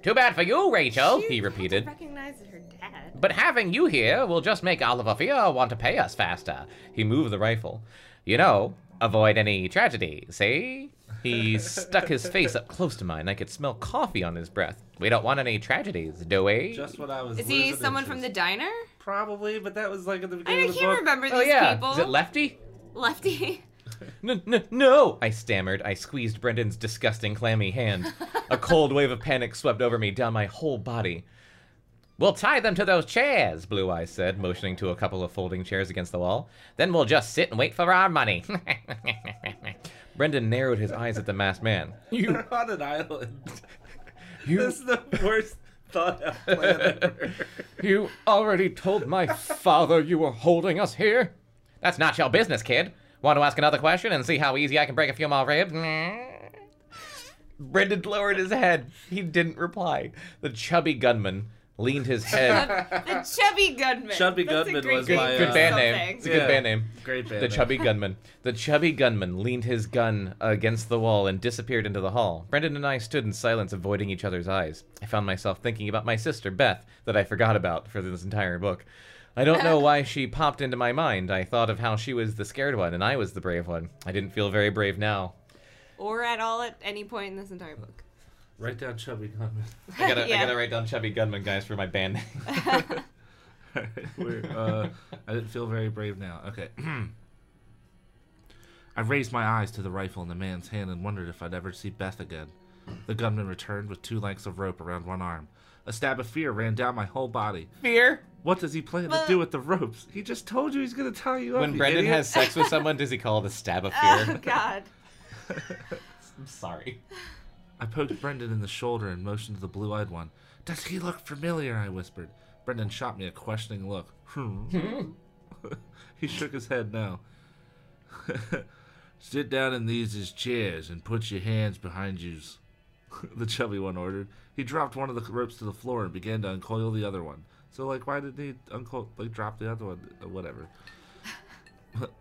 Too bad for you, Rachel, he She repeated. recognizes her dad. But having you here will just make Oliver Fear want to pay us faster. He moved the rifle. You know, avoid any tragedy, see? He stuck his face up close to mine. I could smell coffee on his breath. We don't want any tragedies, do we? Just what I was. Is he losing someone from the diner? Probably, but that was like at the I beginning of the can't book. remember oh, these oh yeah, people. is it Lefty? Lefty. N- n- no! I stammered. I squeezed Brendan's disgusting, clammy hand. A cold wave of panic swept over me down my whole body. We'll tie them to those chairs, Blue Eyes said, motioning to a couple of folding chairs against the wall. Then we'll just sit and wait for our money. Brendan narrowed his eyes at the masked man. You, We're on an island. you, This is the worst thought out plan ever. you already told my father you were holding us here? That's not your business, kid. Want to ask another question and see how easy I can break a few more ribs? Brendan lowered his head. He didn't reply. The chubby gunman leaned his head. The Chubby Gunman. Chubby That's Gunman was name uh, my, for Good band name. It's a good Yeah. band name. Great band The name. chubby gunman. The chubby gunman leaned his gun against the wall and disappeared into the hall. Brendan and I stood in silence, avoiding each other's eyes. I found myself thinking about my sister, Beth, that I forgot about for this entire book. I don't know why she popped into my mind. I thought of how she was the scared one and I was the brave one. I didn't feel very brave now. Or at all at any point in this entire book. Write down Chubby Gunman. I gotta, Yeah. I gotta write down chubby gunman, guys, for my band name. We're, uh, I didn't feel very brave now. Okay. I raised my eyes to the rifle in the man's hand and wondered if I'd ever see Beth again. The gunman returned with two lengths of rope around one arm. A stab of fear ran down my whole body. Fear? What does he plan to do with the ropes? He just told you he's gonna tie you up. When you Brendan idiot. has sex with someone, does he call it a stab of Oh, fear? God. I'm sorry. I poked Brendan in the shoulder and motioned to the blue-eyed one. Does he look familiar? I whispered. Brendan shot me a questioning look. Hmm. he shook his head now. Sit down in these chairs and put your hands behind yous. the chubby one ordered. He dropped one of the ropes to the floor and began to uncoil the other one. So, like, why did he uncoil, like, drop the other one? Whatever.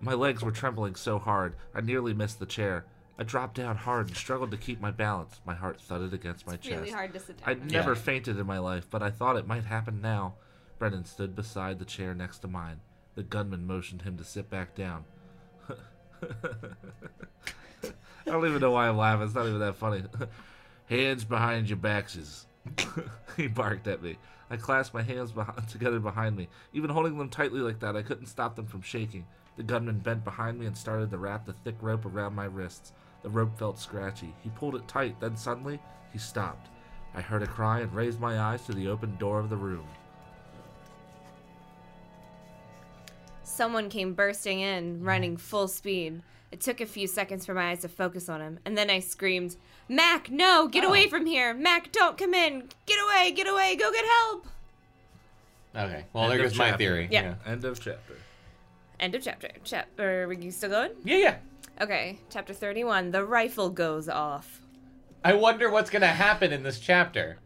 My legs were trembling so hard, I nearly missed the chair. I dropped down hard and struggled to keep my balance. My heart thudded against my chest. Really hard to sit down. I'd never fainted in my life, but I thought it might happen now. Brendan stood beside the chair next to mine. The gunman motioned him to sit back down. I don't even know why I'm laughing. It's not even that funny. hands behind your backses. he barked at me. I clasped my hands behind, together behind me. Even holding them tightly like that, I couldn't stop them from shaking. The gunman bent behind me and started to wrap the thick rope around my wrists. The rope felt scratchy. He pulled it tight, then suddenly, he stopped. I heard a cry and raised my eyes to the open door of the room. Someone came bursting in, mm-hmm. running full speed. It took a few seconds for my eyes to focus on him, and then I screamed, Mac, no, get oh. away from here! Mac, don't come in! Get away, get away, go get help! Okay. Well, End there of goes my chapter. theory. Yeah. End of chapter. End of chapter. Chapter. Are you still going? Yeah, yeah. Okay, chapter 31. The rifle goes off. I wonder what's gonna happen in this chapter.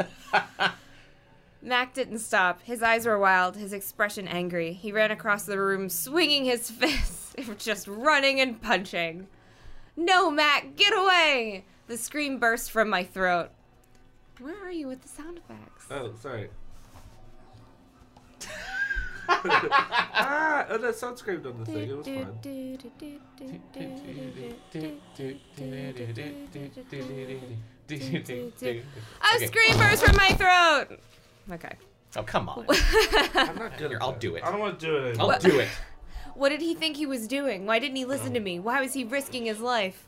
Mac didn't stop. His eyes were wild, his expression angry. He ran across the room, swinging his fists, just running and punching. No, Mac, get away! The scream burst from my throat. Where are you with the sound effects? Oh, sorry. ah, oh, that sound screamed on the thing. It was fun. A scream burst from my throat! Okay. Oh, come on. I'm not good Here, I'll do it. I don't want to do it I'll anymore. do it. What did he think he was doing? Why didn't he listen to me? Why was he risking his life?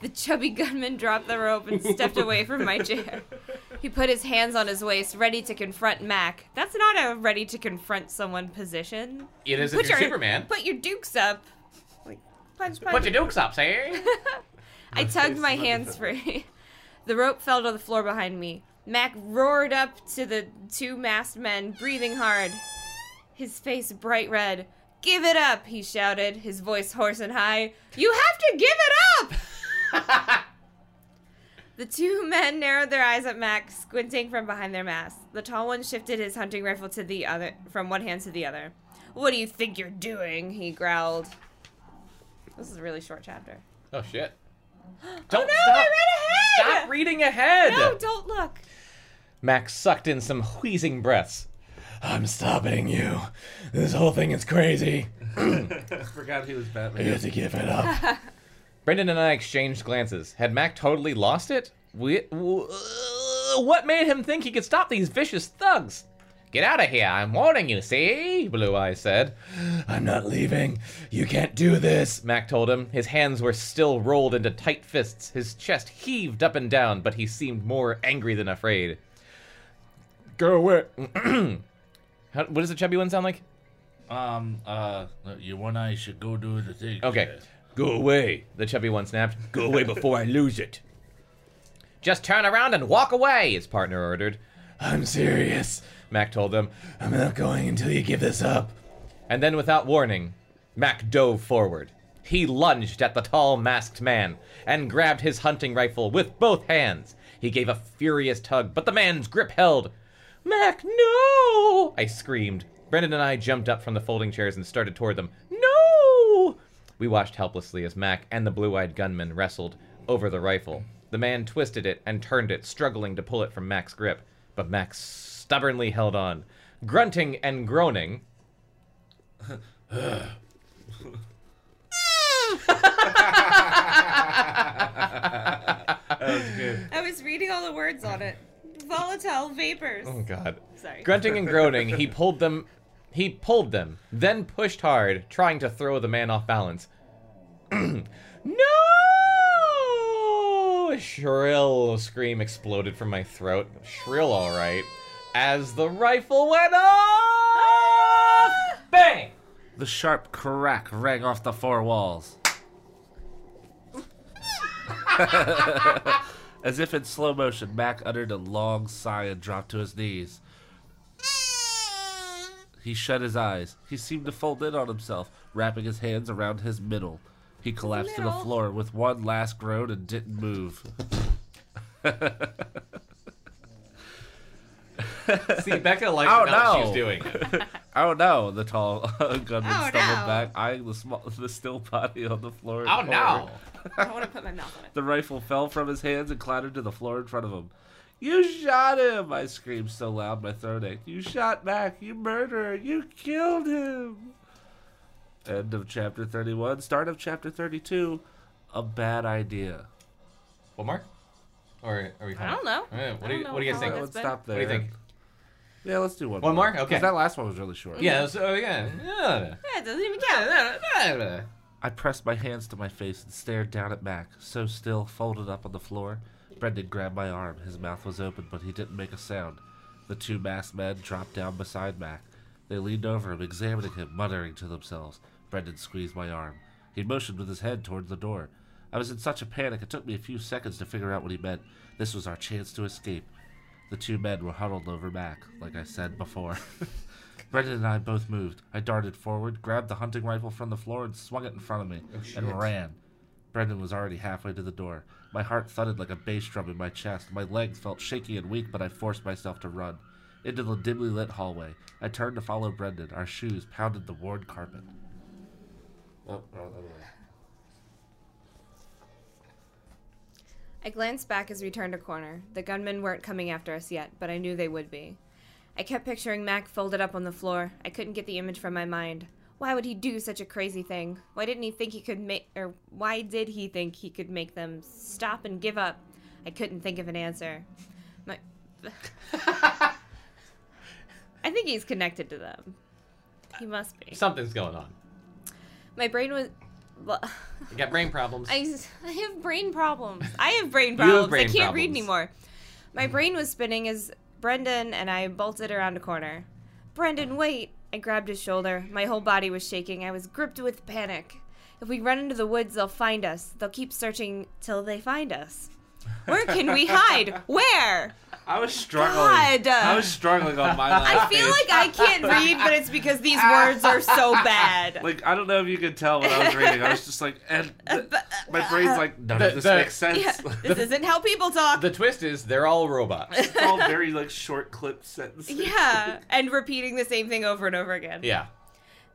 The chubby gunman dropped the rope and stepped away from my chair. He put his hands on his waist, ready to confront Mac. That's not a ready to confront someone position. It is if Put you're your Superman. Put your dukes up. Like punch, punch. Put your dukes up, say. I tugged my hands free. The rope fell to the floor behind me. Mac roared up to the two masked men, breathing hard. His face bright red. Give it up, he shouted, his voice hoarse and high. You have to give it up! The two men narrowed their eyes at Mac, squinting from behind their masks. The tall one shifted his hunting rifle to the other, from one hand to the other. What do you think you're doing? He growled. This is a really short chapter. Oh shit. Oh, don't oh no, stop. I read ahead! Stop reading ahead. No, don't look. Max sucked in some wheezing breaths. I'm stopping you. This whole thing is crazy. I forgot he was Batman. You have to give it up. Brendan and I exchanged glances. Had Mac totally lost it? We, uh, what made him think he could stop these vicious thugs? Get out of here, I'm warning you, see? Blue Eyes said. I'm not leaving. You can't do this, Mac told him. His hands were still rolled into tight fists. His chest heaved up and down, but he seemed more angry than afraid. Go away. How, what does the chubby one sound like? Um, uh, you one eye should go do the thing. Okay. Go away. The chubby one snapped. Go away before I lose it. Just turn around and walk away, his partner ordered. I'm serious, Mac told them. I'm not going until you give this up. And then, without warning, Mac dove forward. He lunged at the tall, masked man and grabbed his hunting rifle with both hands. He gave a furious tug, but the man's grip held. Mac, no! I screamed. Brendan and I jumped up from the folding chairs and started toward them. No! We watched helplessly as Mac and the blue eyed gunman wrestled over the rifle. The man twisted it and turned it, struggling to pull it from Mac's grip, but Mac stubbornly held on. Grunting and groaning, that was good. I was reading all the words on it. Volatile vapors. oh god. Sorry. Grunting and groaning, he pulled them he pulled them, then pushed hard, trying to throw the man off balance. no! A shrill scream exploded from my throat. Shrill, all right. As the rifle went off! Ah! Bang! The sharp crack rang off the four walls. As if in slow motion, Mac uttered a long sigh and dropped to his knees. He shut his eyes. He seemed to fold in on himself, wrapping his hands around his middle. He collapsed to the floor with one last groan and didn't move. See, Becca likes Oh, it now that no. she's doing it. Oh no! The tall gunman Oh, stumbled no. back, eyeing the small, the still body on the floor. Oh horror. no! I don't want to put my mouth on it. The rifle fell from his hands and clattered to the floor in front of him. You shot him! I screamed so loud my throat ached. You shot Mac! You murderer! You killed him! End of chapter 31. Start of chapter 32. A bad idea. One more? Or are we fine? I don't know. Uh, what I do you, don't what do you guys how think? long Let's it's been. stop What there. do you think? Yeah, let's do one. One more? Okay. 'Cause that last one was really short. Yeah, so yeah. Yeah, it doesn't even count. I pressed my hands to my face and stared down at Mac, so still, folded up on the floor. Brendan grabbed my arm. His mouth was open, but he didn't make a sound. The two masked men dropped down beside Mac. They leaned over him, examining him, muttering to themselves. Brendan squeezed my arm. He motioned with his head towards the door. I was in such a panic, it took me a few seconds to figure out what he meant. This was our chance to escape. The two men were huddled over Mac, like I said before. Brendan and I both moved. I darted forward, grabbed the hunting rifle from the floor, and swung it in front of me, oh, and ran. Brendan was already halfway to the door. My heart thudded like a bass drum in my chest. My legs felt shaky and weak, but I forced myself to run. Into the dimly lit hallway. I turned to follow Brendan. Our shoes pounded the worn carpet. Oh, oh, other way. I glanced back as we turned a corner. The gunmen weren't coming after us yet, but I knew they would be. I kept picturing Mac folded up on the floor. I couldn't get the image from my mind. Why would he do such a crazy thing? Why didn't he think he could make, or why did he think he could make them stop and give up? I couldn't think of an answer. My, I think he's connected to them. He must be. Something's going on. My brain was. Well, You got brain problems. I, I have brain problems. I have brain You have problems. brain I can't read anymore. My mm-hmm. brain was spinning as Brendan and I bolted around a corner. Brendan, wait! I grabbed his shoulder. My whole body was shaking. I was gripped with panic. If we run into the woods, they'll find us. They'll keep searching till they find us. Where can we hide? Where? I was struggling. God. I was struggling on my life. I feel page. like I can't read, but it's because these words are so bad. Like I don't know if you could tell what I was reading. I was just like, and th- my brain's like, none The- of this the- makes sense. Yeah, this isn't how people talk. the twist is they're all robots. it's all very like short clip sentences. Yeah, and repeating the same thing over and over again. yeah.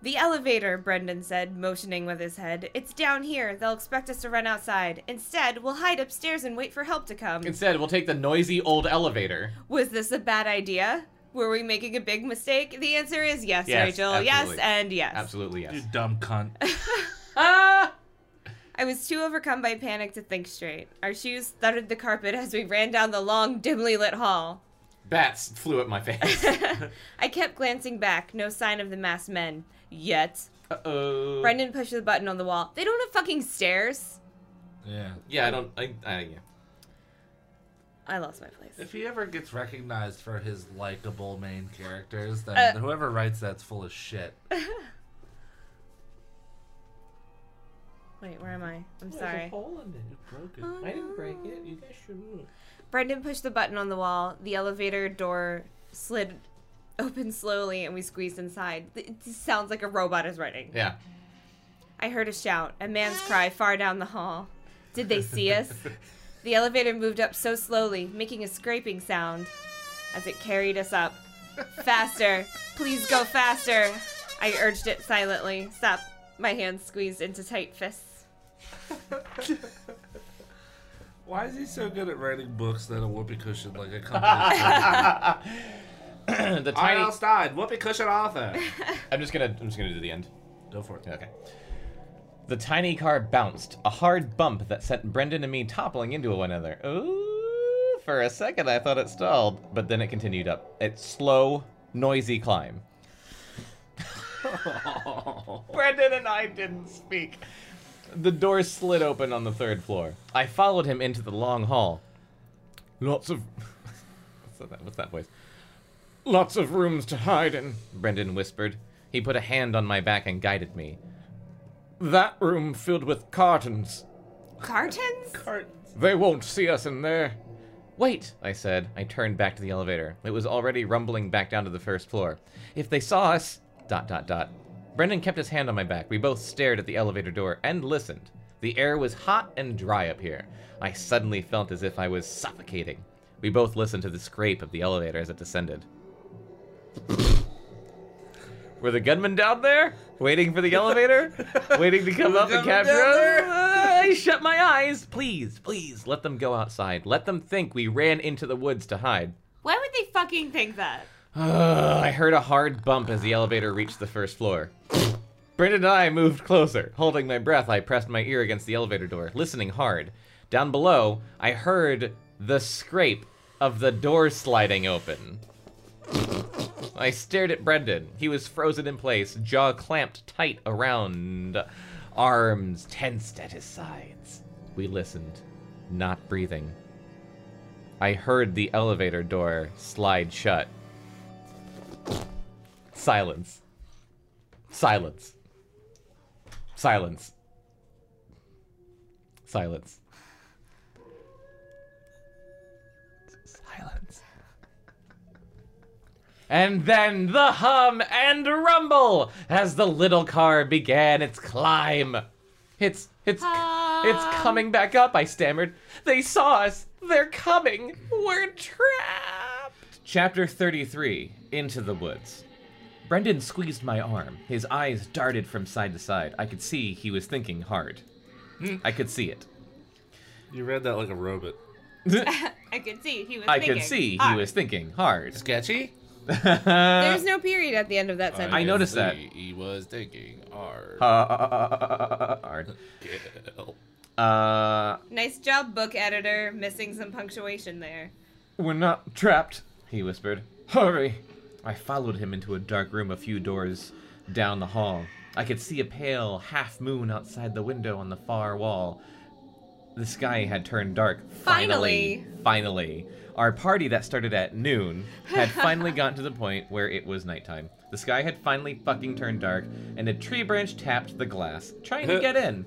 The elevator, Brendan said, motioning with his head. It's down here. They'll expect us to run outside. Instead, we'll hide upstairs and wait for help to come. Instead, we'll take the noisy old elevator. Was this a bad idea? Were we making a big mistake? The answer is yes, Yes, Rachel. Yes, and yes. Absolutely yes. You dumb cunt. Ah! I was too overcome by panic to think straight. Our shoes thudded the carpet as we ran down the long, dimly lit hall. Bats flew at my face. I kept glancing back, no sign of the masked men. Yet. Uh-oh. Brendan pushed the button on the wall. They don't have fucking stairs. Yeah. Yeah, I don't. I, I, yeah. I lost my place. If he ever gets recognized for his likable main characters, then Uh, whoever writes that's full of shit. Wait, where am I? I'm sorry. hole in it. You broke it. Oh, I didn't break it. You guys should. Brendan pushed the button on the wall. The elevator door slid open slowly, and we squeezed inside. It sounds like a robot is running. Yeah. I heard a shout, a man's cry far down the hall. Did they see us? the elevator moved up so slowly, making a scraping sound as it carried us up. Faster! Please go faster! I urged it silently. Stop. My hands squeezed into tight fists. Why is he so good at writing books that a whoopee cushion like a company? the tiny. R.L. Stine, whoopee cushion author. I'm just gonna. I'm just gonna do the end. Go for it. Okay. The tiny car bounced, a hard bump that sent Brendan and me toppling into one another. Ooh, for a second I thought it stalled, but then it continued up. Its slow, noisy climb. Brendan and I didn't speak. The door slid open on the third floor. I followed him into the long hall. Lots of. What's that, what's that voice? Lots of rooms to hide in, Brendan whispered. He put a hand on my back and guided me. That room filled with cartons. Cartons? cartons. They won't see us in there. Wait, I said. I turned back to the elevator. It was already rumbling back down to the first floor. If they saw us. Dot, dot, dot. Brendan kept his hand on my back. We both stared at the elevator door and listened. The air was hot and dry up here. I suddenly felt as if I was suffocating. We both listened to the scrape of the elevator as it descended. Were the gunmen down there? Waiting for the elevator? Waiting to come up and capture us? I shut my eyes. Please, please, let them go outside. Let them think we ran into the woods to hide. Why would they fucking think that? I heard a hard bump as the elevator reached the first floor. Brendan and I moved closer. Holding my breath, I pressed my ear against the elevator door, listening hard. Down below, I heard the scrape of the door sliding open. I stared at Brendan. He was frozen in place, jaw clamped tight around, arms tensed at his sides. We listened, not breathing. I heard the elevator door slide shut. Silence. Silence. Silence. Silence. And then the hum and rumble as the little car began its climb. It's it's it's coming back up, I stammered. They saw us. They're coming. We're trapped. Chapter 33 Into the Woods. Brendan squeezed my arm. His eyes darted from side to side. I could see he was thinking hard. Hmm. I could see it. You read that like a robot. I could see he was I thinking. could see he hard. was thinking hard. Sketchy? There's no period at the end of that sentence. I noticed that. He was thinking hard. hard. Uh, Nice job, book editor. Missing some punctuation there. We're not trapped, he whispered. Hurry! I followed him into a dark room a few doors down the hall. I could see a pale half moon outside the window on the far wall. The sky had turned dark. Finally. Finally. Our party that started at noon had finally gotten to the point where it was nighttime. The sky had finally fucking turned dark, and a tree branch tapped the glass, trying to get in.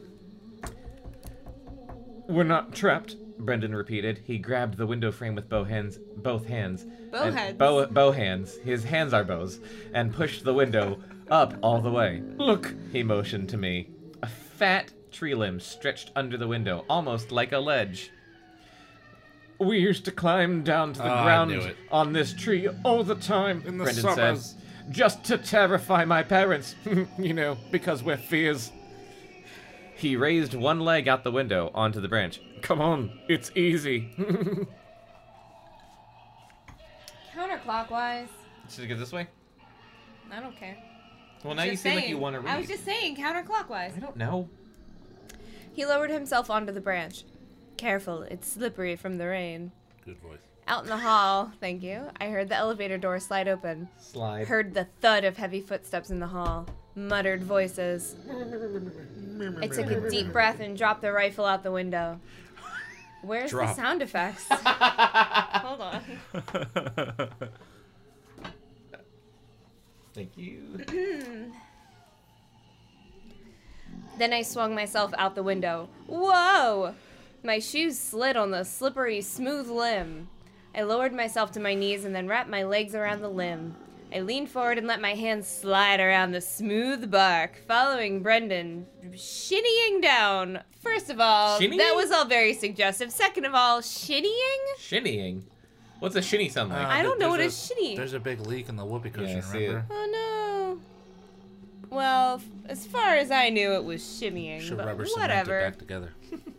We're not trapped, Brendan repeated. He grabbed the window frame with both hands, both hands. Bow and- heads. Bow, bow hands. His hands are bows, and pushed the window up all the way. Look, he motioned to me. A fat tree limb stretched under the window, almost like a ledge. We used to climb down to the Oh, ground on this tree all the time, In the Brendan summers. said. Just to terrify my parents, you know, because we're fears. He raised one leg out the window onto the branch. Come on, it's easy. Counterclockwise. Should I go this way? I don't care. Well, now you seem like you want to read. I was just saying counterclockwise. I don't know. He lowered himself onto the branch. Careful, it's slippery from the rain. Good voice. Out in the hall, thank you, I heard the elevator door slide open. Slide. Heard the thud of heavy footsteps in the hall. Muttered voices. I took a deep breath and dropped the rifle out the window. Where's Drop. the sound effects? Hold on. Thank you. Then I swung myself out the window. Whoa! My shoes slid on the slippery, smooth limb. I lowered myself to my knees and then wrapped my legs around the limb. I leaned forward and let my hands slide around the smooth bark, following Brendan, shinnying down. First of all, Shinnying? that was all very suggestive. Second of all, shinnying? Shinnying. What's a shinny sound like? Uh, I don't know what there's a shitty- There's a big leak in the whoopee cushion, I see it. remember? Oh no. Well, f- as far as I knew, it was shimmying. Should but rubber cement it whatever. back together.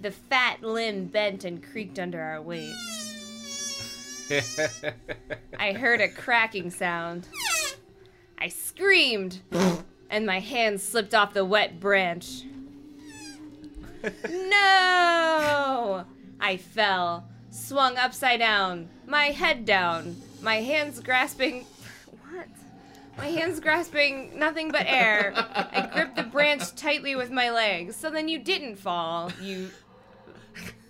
The fat limb bent and creaked under our weight. I heard a cracking sound. I screamed, and my hand slipped off the wet branch. No! I fell, swung upside down, my head down, my hands grasping. What? My hands grasping nothing but air. I gripped the branch tightly with my legs. So then you didn't fall. You.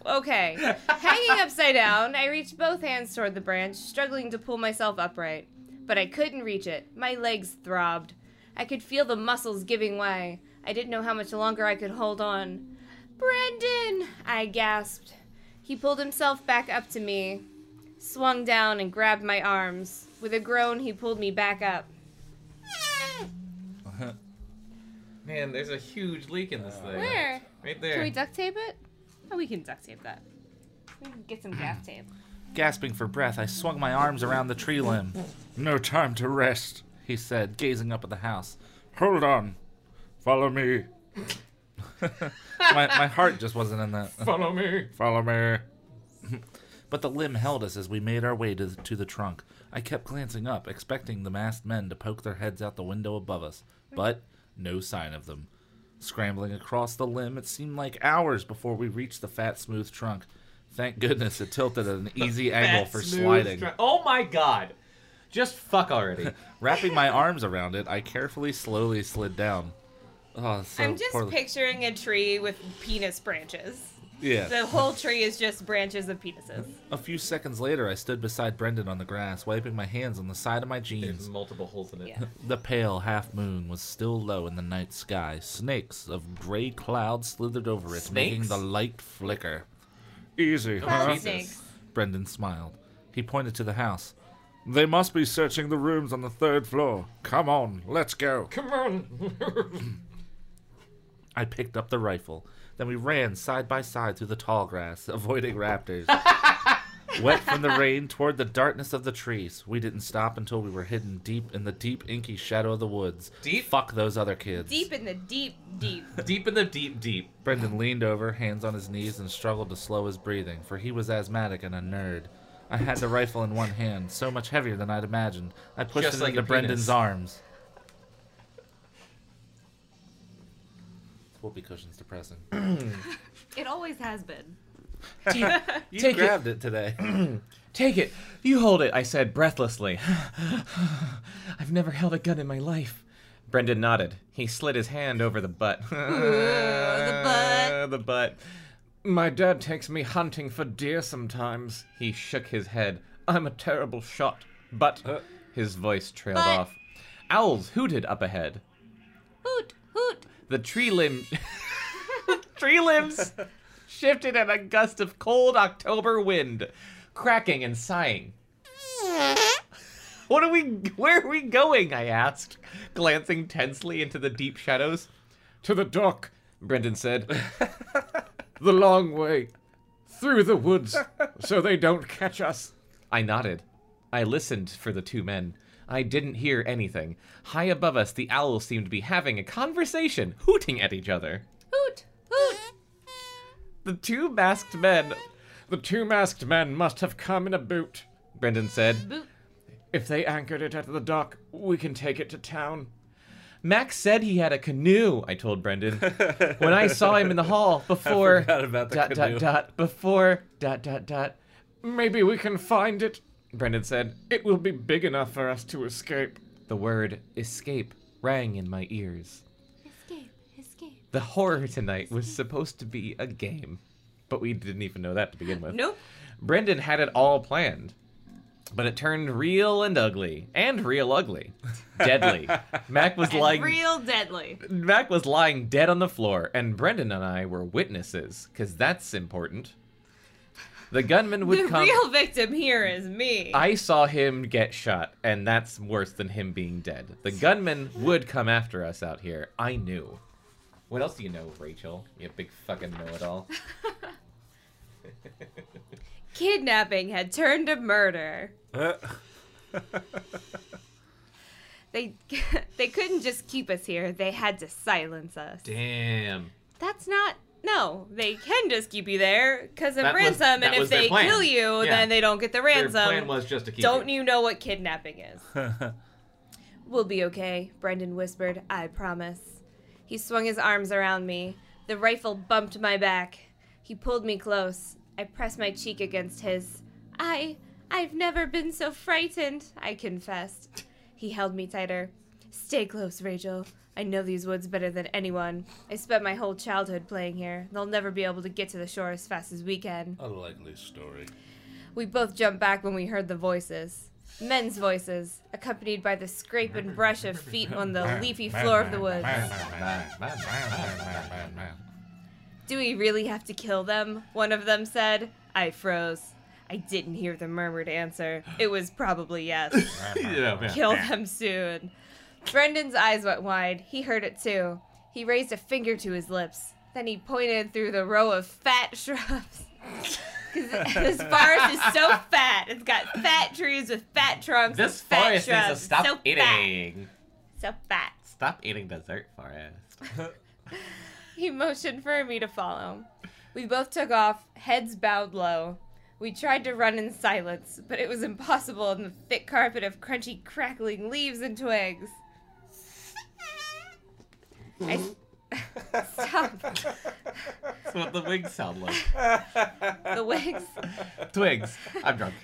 Okay. Hanging upside down, I reached both hands toward the branch, struggling to pull myself upright. But I couldn't reach it. My legs throbbed. I could feel the muscles giving way. I didn't know how much longer I could hold on. Brendan! I gasped. He pulled himself back up to me, swung down, and grabbed my arms. With a groan, he pulled me back up. Man, there's a huge leak in this thing. Where? Right there. Can we duct tape it? Oh, we can duct tape that. We can get some gaff tape. Gasping for breath, I swung my arms around the tree limb. No time to rest. He said, gazing up at the house. Hold on. Follow me. My, my heart just wasn't in that. Follow me. Follow me. But the limb held us as we made our way to the, to the trunk. I kept glancing up, expecting the masked men to poke their heads out the window above us, but no sign of them. Scrambling across the limb, it seemed like hours before we reached the fat, smooth trunk. Thank goodness it tilted at an easy angle for sliding. stri- oh my god. Just fuck already. Wrapping my arms around it, I carefully, slowly slid down. Oh, so I'm just poorly- picturing a tree with penis branches. Yeah. The whole tree is just branches of penises. A few seconds later, I stood beside Brendan on the grass, wiping my hands on the side of my jeans. There's jeans. multiple holes in it. Yeah. The pale half moon was still low in the night sky. Snakes of gray cloud slithered over it, making the light flicker. Easy, Cloud huh? Jesus. snakes. Brendan smiled. He pointed to the house. They must be searching the rooms on the third floor. Come on, let's go. Come on. I picked up the rifle. Then we ran side by side through the tall grass, avoiding raptors. Wet from the rain toward the darkness of the trees, we didn't stop until we were hidden deep in the deep, inky shadow of the woods. Deep? Fuck those other kids. Deep in the deep, deep. deep in the deep, deep. Brendan leaned over, hands on his knees, and struggled to slow his breathing, for he was asthmatic and a nerd. I had the rifle in one hand, so much heavier than I'd imagined. I pushed Just it like into Brendan's penis. arms. Whoopee cushion's depressing. It always has been. You Take it. grabbed it, today. Take it. You hold it, I said breathlessly. I've never held a gun in my life. Brendan nodded. He slid his hand over the butt. the butt. the butt. My dad takes me hunting for deer sometimes. He shook his head. I'm a terrible shot. But uh. his voice trailed But- off. Owls hooted up ahead. Hoot, hoot. The tree limb tree limbs shifted in a gust of cold October wind, cracking and sighing. What are we where are we going? I asked, glancing tensely into the deep shadows. To the dock, Brendan said. the long way. Through the woods, so they don't catch us. I nodded. I listened for the two men. I didn't hear anything. High above us, the owls seemed to be having a conversation, hooting at each other. Hoot, hoot. The two masked men. The two masked men must have come in a boot, Brendan said. Boot. If they anchored it at the dock, we can take it to town. Max said he had a canoe, I told Brendan. when I saw him in the hall before. forgot about the dot, canoe. dot, dot, before. Dot, dot, dot. Maybe we can find it, Brendan said. It will be big enough for us to escape. The word escape rang in my ears. Escape, escape. The horror tonight was supposed to be a game. but we didn't even know that to begin with. Nope. Brendan had it all planned, but it turned real and ugly, and real ugly, deadly. Mac was And lying. real deadly. Mac was lying dead on the floor, and Brendan and I were witnesses, because that's important. The gunman would the come. The real victim here is me. I saw him get shot, and that's worse than him being dead. The gunman would come after us out here. I knew. What else do you know, Rachel? You big fucking know-it-all. Kidnapping had turned to murder. They they couldn't just keep us here. They had to silence us. Damn. That's not. No, they can just keep you there because of That ransom, that and if they plan. kill you, Yeah. then they don't get the ransom. Their plan was just to keep Don't you. you know what kidnapping is? we'll be okay, Brendan whispered. I promise. He swung his arms around me. The rifle bumped my back. He pulled me close. I pressed my cheek against his. I. I've never been so frightened, I confessed. He held me tighter. Stay close, Rachel. I know these woods better than anyone. I spent my whole childhood playing here. They'll never be able to get to the shore as fast as we can. A likely story. We both jumped back when we heard the voices. Men's voices, accompanied by the scrape and brush of feet on the leafy floor of the woods. Do we really have to kill them? One of them said. I froze. I didn't hear the murmured answer. It was probably yes. Kill them soon. Brendan's eyes went wide. He heard it too. He raised a finger to his lips. Then he pointed through the row of fat shrubs. Because this forest is so fat. It's got fat trees with fat trunks. This and fat forest needs to stop so eating. Fat. So fat. Stop eating dessert forest. He motioned for me to follow. We both took off, heads bowed low. We tried to run in silence, but it was impossible in the thick carpet of crunchy, crackling leaves and twigs. I mm-hmm. stop That's what the wigs sound like. the wigs. Twigs. I'm drunk.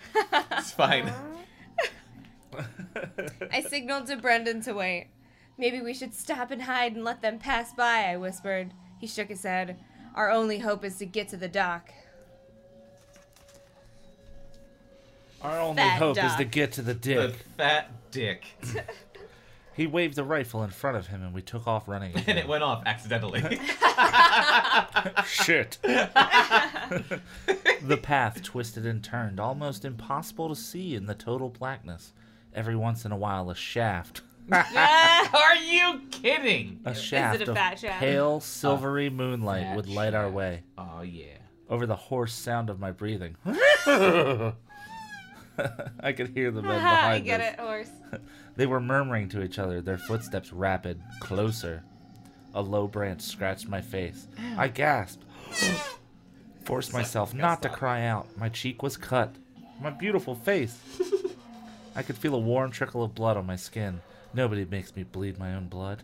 It's fine. I signaled to Brendan to wait. Maybe we should stop and hide and let them pass by, I whispered. He shook his head. Our only hope is to get to the dock. Our only Fat hope is duck. to get to the dick. The fat dick. He waved the rifle in front of him, and we took off running. and it went off accidentally. Shit. the path twisted and turned, almost impossible to see in the total blackness. Every once in a while, a shaft, Are you kidding? a shaft a of fat shaft? pale, silvery moonlight would light our way. Oh yeah. Over the hoarse sound of my breathing, I could hear the men behind I get us. it, horse. They were murmuring to each other, their footsteps rapid, closer. A low branch scratched my face. I gasped. Forced myself not to cry out. My cheek was cut. My beautiful face. I could feel a warm trickle of blood on my skin. Nobody makes me bleed my own blood.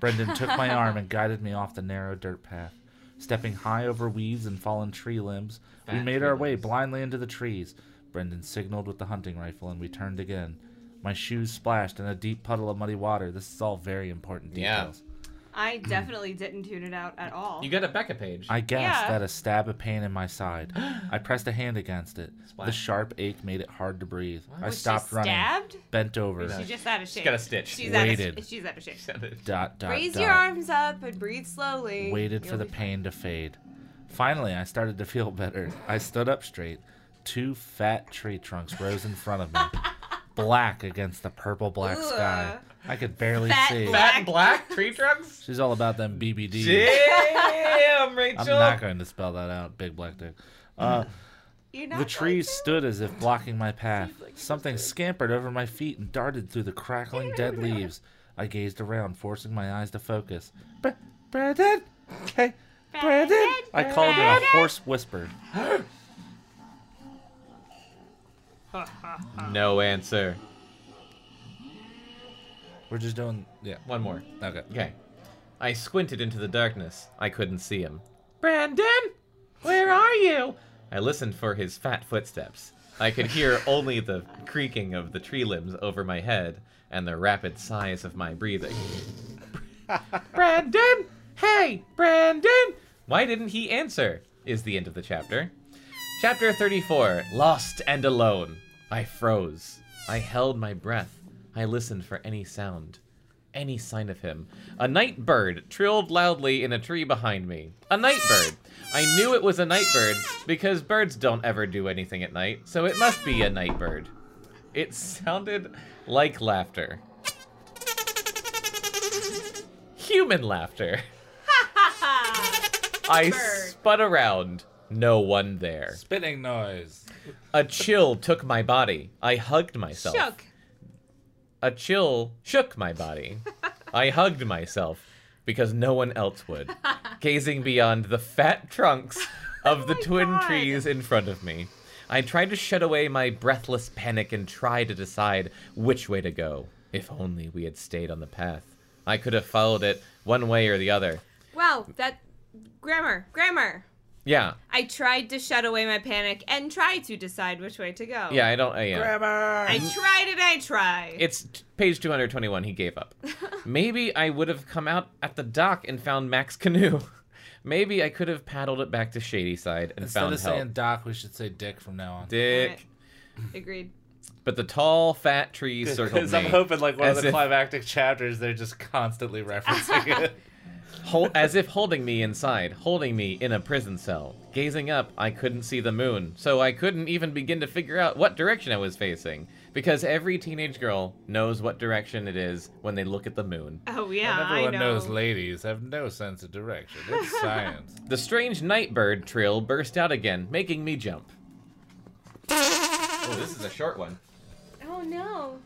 Brendan took my arm and guided me off the narrow dirt path. Stepping high over weeds and fallen tree limbs, we made our way blindly into the trees. Brendan signaled with the hunting rifle and we turned again. My shoes splashed in a deep puddle of muddy water. This is all very important details. Yeah. details. I definitely didn't tune it out at all. You got a Becca page. I gasped Yeah. at a stab of pain in my side. I pressed a hand against it. The sharp ache made it hard to breathe. I Was stopped she running, stabbed? bent over, Or is she just out of shape? got a stitch. She's out of, Waited. she's out of shape. dot dot Raise dot. your arms up and breathe slowly. waited You'll for the be fine. pain to fade. Finally, I started to feel better. I stood up straight. Two fat tree trunks rose in front of me, black against the purple black sky. I could barely Fat see. black- Fat and black tree trunks? She's all about them BBD. Damn, Rachel. I'm not going to spell that out. Big black dick. Uh, the trees to? stood as if blocking my path. Something scampered over my feet and darted through the crackling dead leaves. I gazed around, forcing my eyes to focus. Br- Brandon? Hey, Brandon? I called in a hoarse whisper. No answer. We're just doing, yeah. One more. Okay. Okay. I squinted into the darkness. I couldn't see him. Brandon? Where are you? I listened for his fat footsteps. I could hear only the creaking of the tree limbs over my head and the rapid sighs of my breathing. Brandon? Hey, Brandon! Why didn't he answer? is the end of the chapter. Chapter 34 Lost and Alone. I froze. I held my breath. I listened for any sound, any sign of him. A night bird trilled loudly in a tree behind me. A night bird. I knew it was a night bird because birds don't ever do anything at night, so it must be a night bird. It sounded like laughter. Human laughter. I spun around. No one there. Spitting noise. A chill took my body. I hugged myself. Shook. A chill shook my body. I hugged myself because no one else would, gazing beyond the fat trunks of oh the Oh my twin God. trees in front of me. I tried to shut away my breathless panic and try to decide which way to go. If only we had stayed on the path. I could have followed it one way or the other. Wow, that grammar, grammar. Yeah, I tried to shut away my panic and try to decide which way to go. yeah, I don't. Uh, yeah. Grammar. I tried and I tried. It's t- page 221. He gave up. Maybe I would have come out at the dock and found Mac's canoe. Maybe I could have paddled it back to Shadyside and found. help. Instead of saying Doc, we should say Dick from now on. Dick. Agreed. But the tall, fat trees circled Because I'm hoping, like one of the if- climactic chapters, they're just constantly referencing it. Hol- as if holding me inside, holding me in a prison cell. Gazing up, I couldn't see the moon, so I couldn't even begin to figure out what direction I was facing. Because every teenage girl knows what direction it is when they look at the moon. Oh yeah, and everyone I know. knows ladies have no sense of direction. It's science. The strange nightbird trill burst out again, making me jump. oh, this is a short one. Oh no.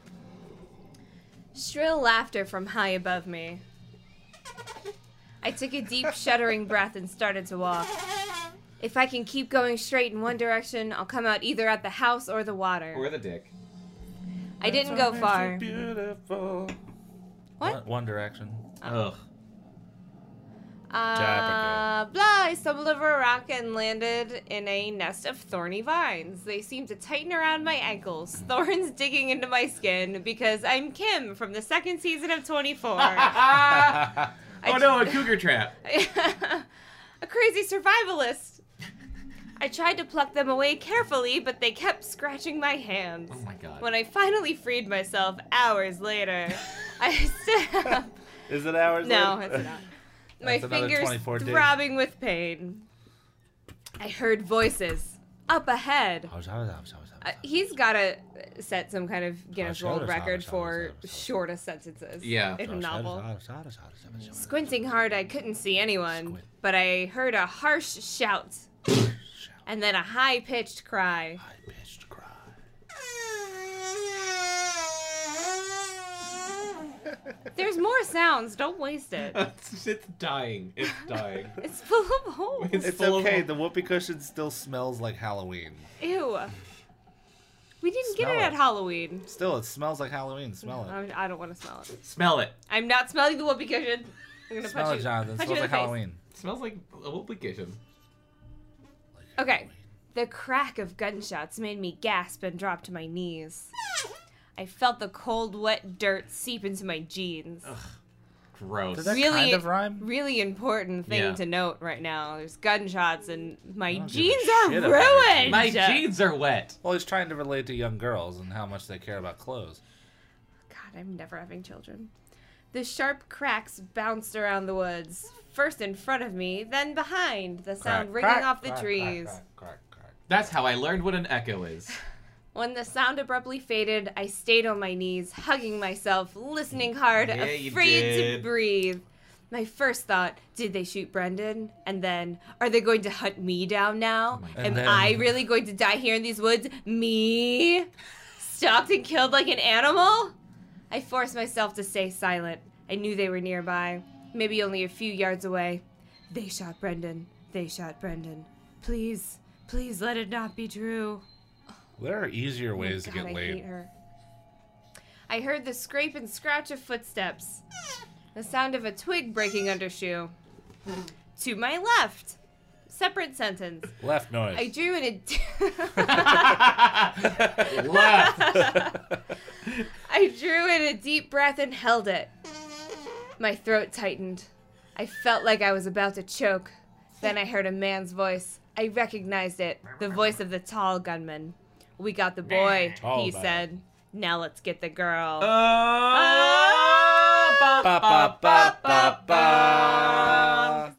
Shrill laughter from high above me. I took a deep, shuddering breath and started to walk. If I can keep going straight in one direction, I'll come out either at the house or the water. Or the dick. I didn't go far. Beautiful. What? One, One Direction. Ugh. Uh, blah, I stumbled over a rock and landed in a nest of thorny vines. They seemed to tighten around my ankles, thorns digging into my skin because I'm Kim from the second season of 24. oh no, a cougar trap. a crazy survivalist. I tried to pluck them away carefully, but they kept scratching my hands. Oh my god. When I finally freed myself hours later, I stood up. Is it ours? No, later? it's not. My That's fingers 24 days. throbbing with pain. I heard voices up ahead. Uh, he's got to set some kind of Guinness World Record for shortest sentences Yeah. in a novel. Squinting hard, I couldn't see anyone, but I heard a harsh shout and then a high pitched cry. Pitched cry. There's more sounds, don't waste it. it's, it's dying. It's dying. It's full of holes. It's It's full of- okay. The whoopee cushion still smells like Halloween. Ew. We didn't get it it. at Halloween. Still, it smells like Halloween. Smell it. I I don't want to smell it. Smell it. I'm not smelling the whoopee cushion. I'm gonna Smell punch it, you. Jonathan. It punch smells like the face. Halloween. smells like a whoopee cushion. Okay. The crack of gunshots made me gasp and drop to my knees. I felt the cold, wet dirt seep into my jeans. Gross. Did that really, kind of rhyme? really important thing Yeah. to note right now. There's gunshots and my don't give a jeans are ruined. My jeans are wet. Well, he's trying to relate to young girls and how much they care about clothes. God, I'm never having children. The sharp cracks bounced around the woods, first in front of me, then behind, the sound Crack, ringing crack, off the crack, trees. Crack, crack, crack, That's how I learned what an echo is. When the sound abruptly faded, I stayed on my knees, hugging myself, listening hard, Yeah, afraid to breathe. My first thought, did they shoot Brendan? And then, are they going to hunt me down now? my Am then- I really going to die here in these woods? Me? Stalked and killed like an animal? I forced myself to stay silent. I knew they were nearby, maybe only a few yards away. They shot Brendan. They shot Brendan. Please, please let it not be true. There are easier Oh ways to get I laid. hate her. I heard the scrape and scratch of footsteps. The sound of a twig breaking under shoe. To my left. Separate sentence. Left noise. I drew in a. Left. I drew in a deep breath and held it. My throat tightened. I felt like I was about to choke. Then I heard a man's voice. I recognized it. The voice of the tall gunman. We got the boy, Tall he guy. said. Now let's get the girl. Oh. Ah. ba, ba, ba, ba, ba.